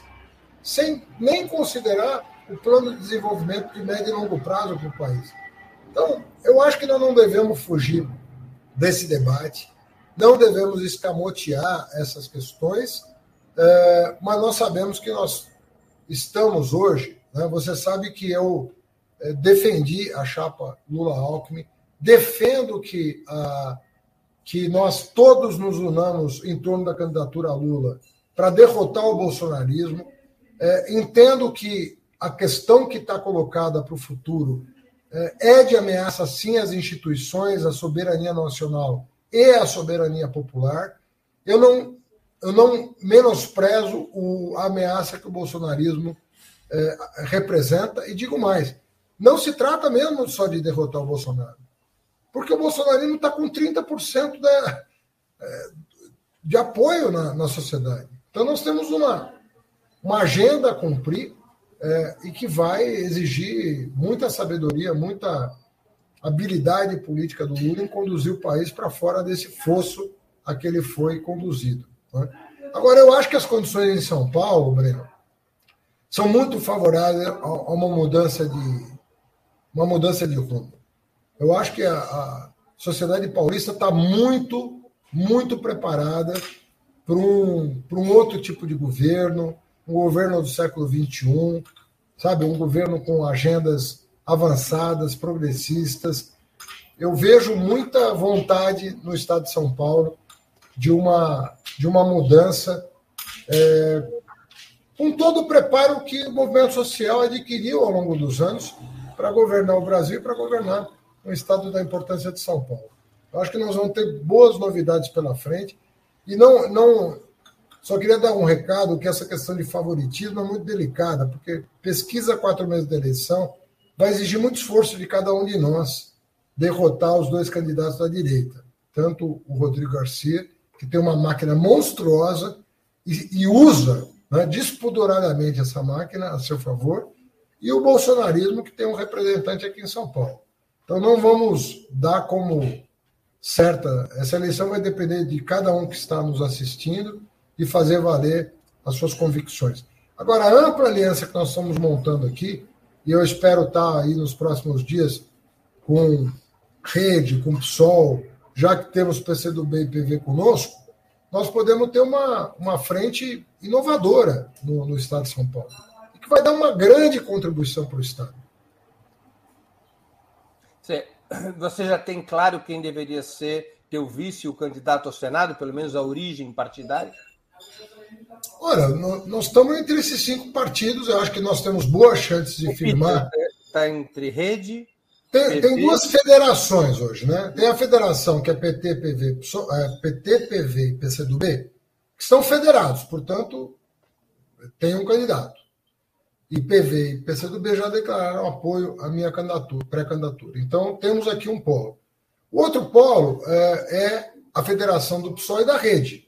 sem nem considerar o plano de desenvolvimento de médio e longo prazo para o país. Então, eu acho que nós não devemos fugir desse debate, não devemos escamotear essas questões, é, mas nós sabemos que nós estamos hoje. Né, você sabe que eu é, defendi a chapa Lula-Alckmin, defendo que a que nós todos nos unamos em torno da candidatura a Lula para derrotar o bolsonarismo. É, entendo que a questão que está colocada para o futuro é, é de ameaça, sim, às instituições, à soberania nacional e à soberania popular. Eu não, eu não menosprezo o, a ameaça que o bolsonarismo é, representa, e digo mais, não se trata mesmo só de derrotar o Bolsonaro, porque o bolsonarismo está com 30% da, é, de apoio na, na sociedade. Então, nós temos uma, uma agenda a cumprir é, e que vai exigir muita sabedoria, muita habilidade política do Lula em conduzir o país para fora desse fosso a que ele foi conduzido. Né? Agora, eu acho que as condições em São Paulo, Breno, são muito favoráveis a uma mudança de uma mudança de rumo. Eu acho que a, a sociedade paulista está muito, muito preparada para um, um outro tipo de governo, um governo do século XXI, sabe, um governo com agendas avançadas, progressistas. Eu vejo muita vontade no Estado de São Paulo de uma, de uma mudança, é, com todo o preparo que o movimento social adquiriu ao longo dos anos para governar o Brasil e para governar o Estado da importância de São Paulo. Eu acho que nós vamos ter boas novidades pela frente. E não, não só queria dar um recado que essa questão de favoritismo é muito delicada, porque pesquisa quatro meses da eleição vai exigir muito esforço de cada um de nós derrotar os dois candidatos da direita, tanto o Rodrigo Garcia, que tem uma máquina monstruosa e, e usa né, essa máquina a seu favor, e o bolsonarismo, que tem um representante aqui em São Paulo. Então não vamos dar como certa, essa eleição vai depender de cada um que está nos assistindo e fazer valer as suas convicções. Agora, a ampla aliança que nós estamos montando aqui, e eu espero estar aí nos próximos dias com rede, com PSOL, já que temos PCdoB e PV conosco, nós podemos ter uma, uma frente inovadora no, no Estado de São Paulo, que vai dar uma grande contribuição para o Estado. Você, você já tem claro quem deveria ser teu vice, o candidato ao Senado, pelo menos a origem partidária? Olha, nós estamos entre esses cinco partidos, eu acho que nós temos boas chances de firmar. Está entre rede. Tem, tem, duas federações hoje, né? Tem a federação que é PT, PV, é, PT, PV e PCdoB, que são federados, portanto, tem um candidato. E PV e PCdoB já declararam apoio à minha candidatura, pré-candidatura. Então, temos aqui um polo. O outro polo é, é a federação do PSOL e da rede,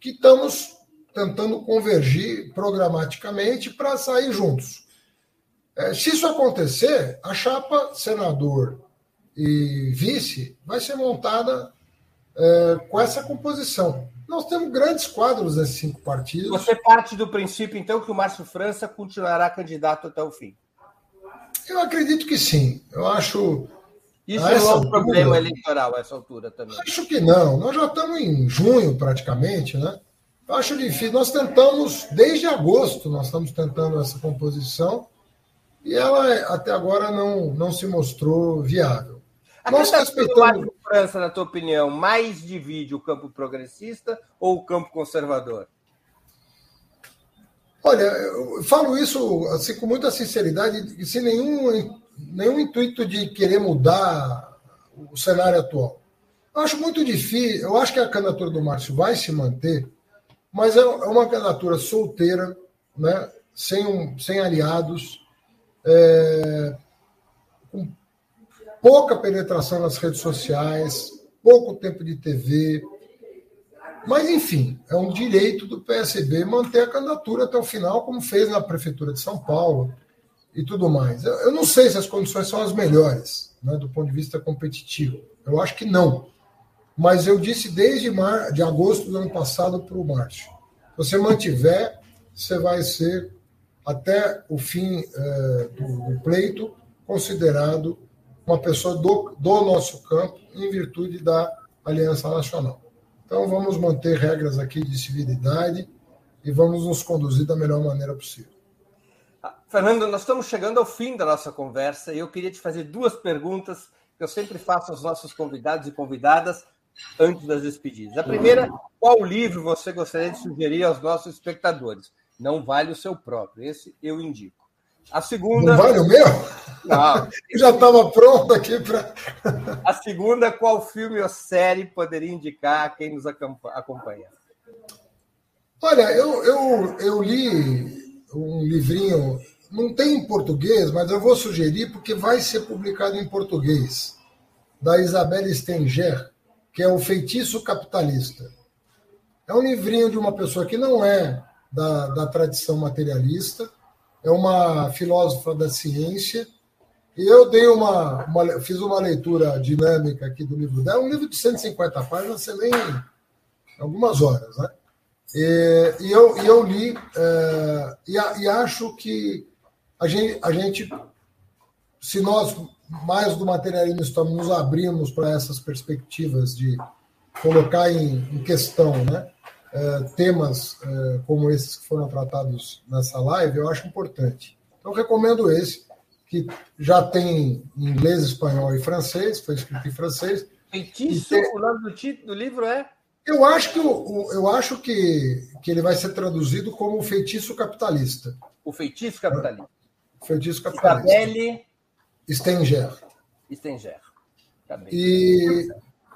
que estamos tentando convergir programaticamente para sair juntos. É, se isso acontecer, a chapa senador e vice vai ser montada é, com essa composição. Nós temos grandes quadros nesses cinco partidos. Você parte do princípio, então, que o Márcio França continuará candidato até o fim? Eu acredito que sim. Eu acho. Isso não é um problema eleitoral a essa altura também. Acho que não. Nós já estamos em junho, praticamente, né? Acho difícil. Nós tentamos, desde agosto, nós estamos tentando essa composição e ela até agora não, não se mostrou viável. A nós respeitamos... do França, na tua opinião, mais divide o campo progressista ou o campo conservador? Olha, eu falo isso assim, com muita sinceridade e sem nenhum, nenhum intuito de querer mudar o cenário atual. Eu acho muito difícil, eu acho que a candidatura do Márcio vai se manter, mas é, é uma candidatura solteira, né? sem, um, sem aliados, é, com pouca penetração nas redes sociais, pouco tempo de TV. Mas, enfim, é um direito do PSB manter a candidatura até o final, como fez na Prefeitura de São Paulo e tudo mais. Eu não sei se as condições são as melhores, né, do ponto de vista competitivo. Eu acho que não. Mas eu disse desde mar... de agosto do ano passado para o Márcio: se você mantiver, você vai ser, até o fim é, do, do, pleito, considerado uma pessoa do, do nosso campo, em virtude da Aliança Nacional. Então, vamos manter regras aqui de civilidade e vamos nos conduzir da melhor maneira possível. Fernando, nós estamos chegando ao fim da nossa conversa e eu queria te fazer duas perguntas que eu sempre faço aos nossos convidados e convidadas antes das despedidas. A primeira, qual livro você gostaria de sugerir aos nossos espectadores? Não vale o seu próprio, esse eu indico. A segunda. Não vale o meu? Não. Eu já estava pronto aqui para. A segunda, qual filme ou série poderia indicar a quem nos acompanha? Olha, eu, eu, eu li um livrinho não tem em português, mas eu vou sugerir porque vai ser publicado em português, da Isabelle Stenger, que é O Feitiço Capitalista. É um livrinho de uma pessoa que não é da, da tradição materialista, é uma filósofa da ciência, e eu dei uma, uma, fiz uma leitura dinâmica aqui do livro dela, um livro de 150 páginas, você lê em algumas horas, né? E, e eu, e eu li é, e, e, acho que a gente, a gente, se nós mais do materialismo estamos nos abrimos para essas perspectivas de colocar em, em questão, né? É, temas é, como esses que foram tratados nessa live, eu acho importante. Então, recomendo esse, que já tem em inglês, espanhol e francês, foi escrito em francês. Feitiço, tem... o nome do, título, do livro é? Eu acho que, o, eu acho que, que ele vai ser traduzido como o feitiço capitalista. O feitiço capitalista. O feitiço capitalista. Isabelle Stenger. Stenger. E,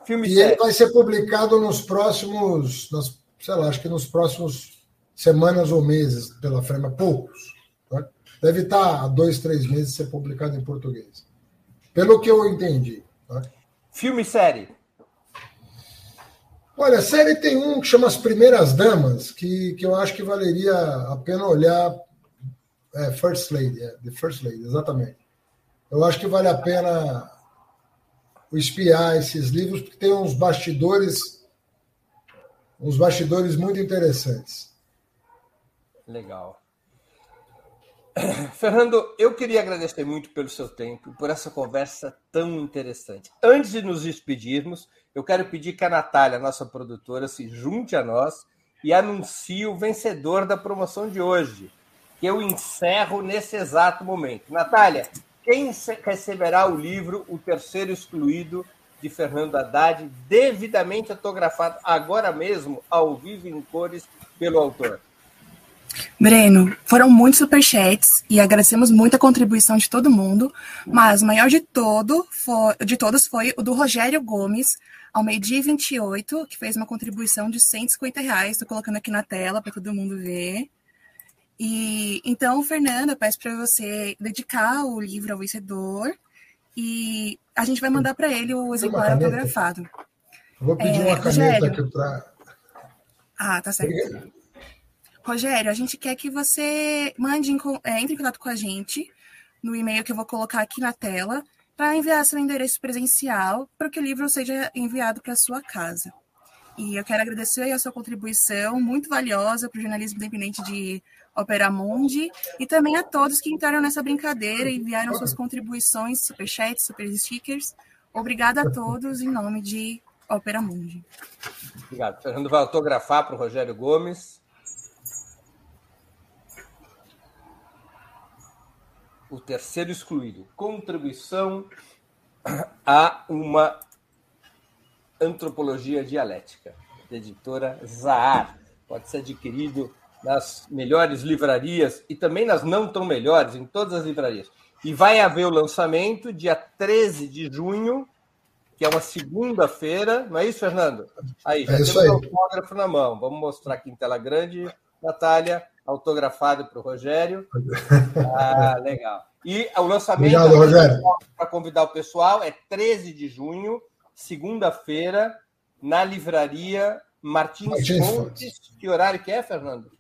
Filme e ele vai ser publicado nos próximos, nas, sei lá, acho que nos próximos semanas ou meses pela frente, poucos. Tá? Deve estar há dois, três meses ser publicado em português. Pelo que eu entendi. Tá? Filme e série. Olha, a série tem um que chama As Primeiras Damas, que, que eu acho que valeria a pena olhar. É, First Lady, é, The First Lady, exatamente. Eu acho que vale a pena espiar esses livros, porque tem uns bastidores, uns bastidores muito interessantes. Legal. Fernando, eu queria agradecer muito pelo seu tempo, por essa conversa tão interessante. Antes de nos despedirmos, eu quero pedir que a Natália, nossa produtora, se junte a nós e anuncie o vencedor da promoção de hoje, que eu encerro nesse exato momento. Natália, quem receberá o livro O Terceiro Excluído, de Fernando Haddad, devidamente autografado agora mesmo, ao vivo em cores, pelo autor? Breno, foram muitos superchats e agradecemos muito a contribuição de todo mundo, mas o maior de, todo foi, de todos foi o do Rogério Gomes, ao meio-dia 28, que fez uma contribuição de 150 reais. Estou colocando aqui na tela para todo mundo ver. E então, Fernanda, peço para você dedicar o livro ao vencedor e a gente vai mandar para ele o exemplar autografado. vou pedir é, uma caneta Rogério, aqui para. Ah, tá certo. Rogério, a gente quer que você mande, é, entre em contato com a gente no e-mail que eu vou colocar aqui na tela para enviar seu endereço presencial para que o livro seja enviado para sua casa. E eu quero agradecer a sua contribuição muito valiosa para o jornalismo independente de Opera Mundi e também a todos que entraram nessa brincadeira e enviaram suas contribuições, superchats, super stickers. Obrigada a todos em nome de Opera Mundi. Obrigado. Fernando vai autografar para o Rogério Gomes. O terceiro excluído, contribuição a uma antropologia dialética, da editora Zahar. Pode ser adquirido nas melhores livrarias e também nas não tão melhores, em todas as livrarias. E vai haver o lançamento dia 13 de junho, que é uma segunda-feira, não é isso, Fernando? Aí, já é temos o autógrafo na mão. Vamos mostrar aqui em tela grande, Natália autografado para o Rogério. Ah, legal. E o lançamento para convidar o pessoal é 13 de junho, segunda-feira, na livraria Martins, Martins Fontes. Que horário que é, Fernando?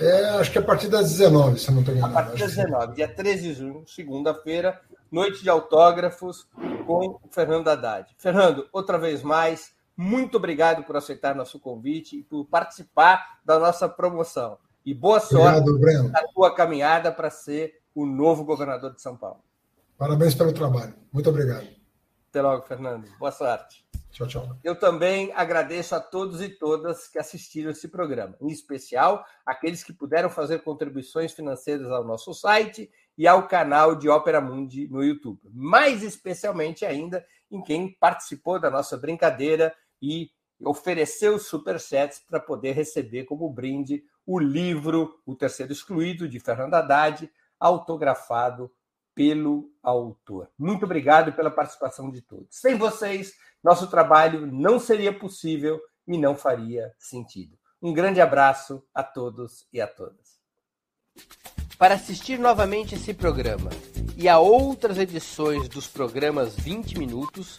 É, acho que é a partir das 19, se não estou enganado. A partir das 19, dia 13 de junho, segunda-feira, noite de autógrafos com o Fernando Haddad. Fernando, outra vez mais, muito obrigado por aceitar nosso convite e por participar da nossa promoção. E boa sorte Obrigado, na tua caminhada para ser o novo governador de São Paulo. Parabéns pelo trabalho. Muito obrigado. Até logo, Fernando. Boa sorte. Tchau, tchau. Eu também agradeço a todos e todas que assistiram esse programa, em especial aqueles que puderam fazer contribuições financeiras ao nosso site e ao canal de Ópera Mundi no YouTube. Mais especialmente ainda em quem participou da nossa brincadeira e ofereceu superchats para poder receber como brinde o livro O Terceiro Excluído, de Fernando Haddad, autografado pelo autor. Muito obrigado pela participação de todos. Sem vocês, nosso trabalho não seria possível e não faria sentido. Um grande abraço a todos e a todas. Para assistir novamente esse programa e a outras edições dos programas 20 Minutos,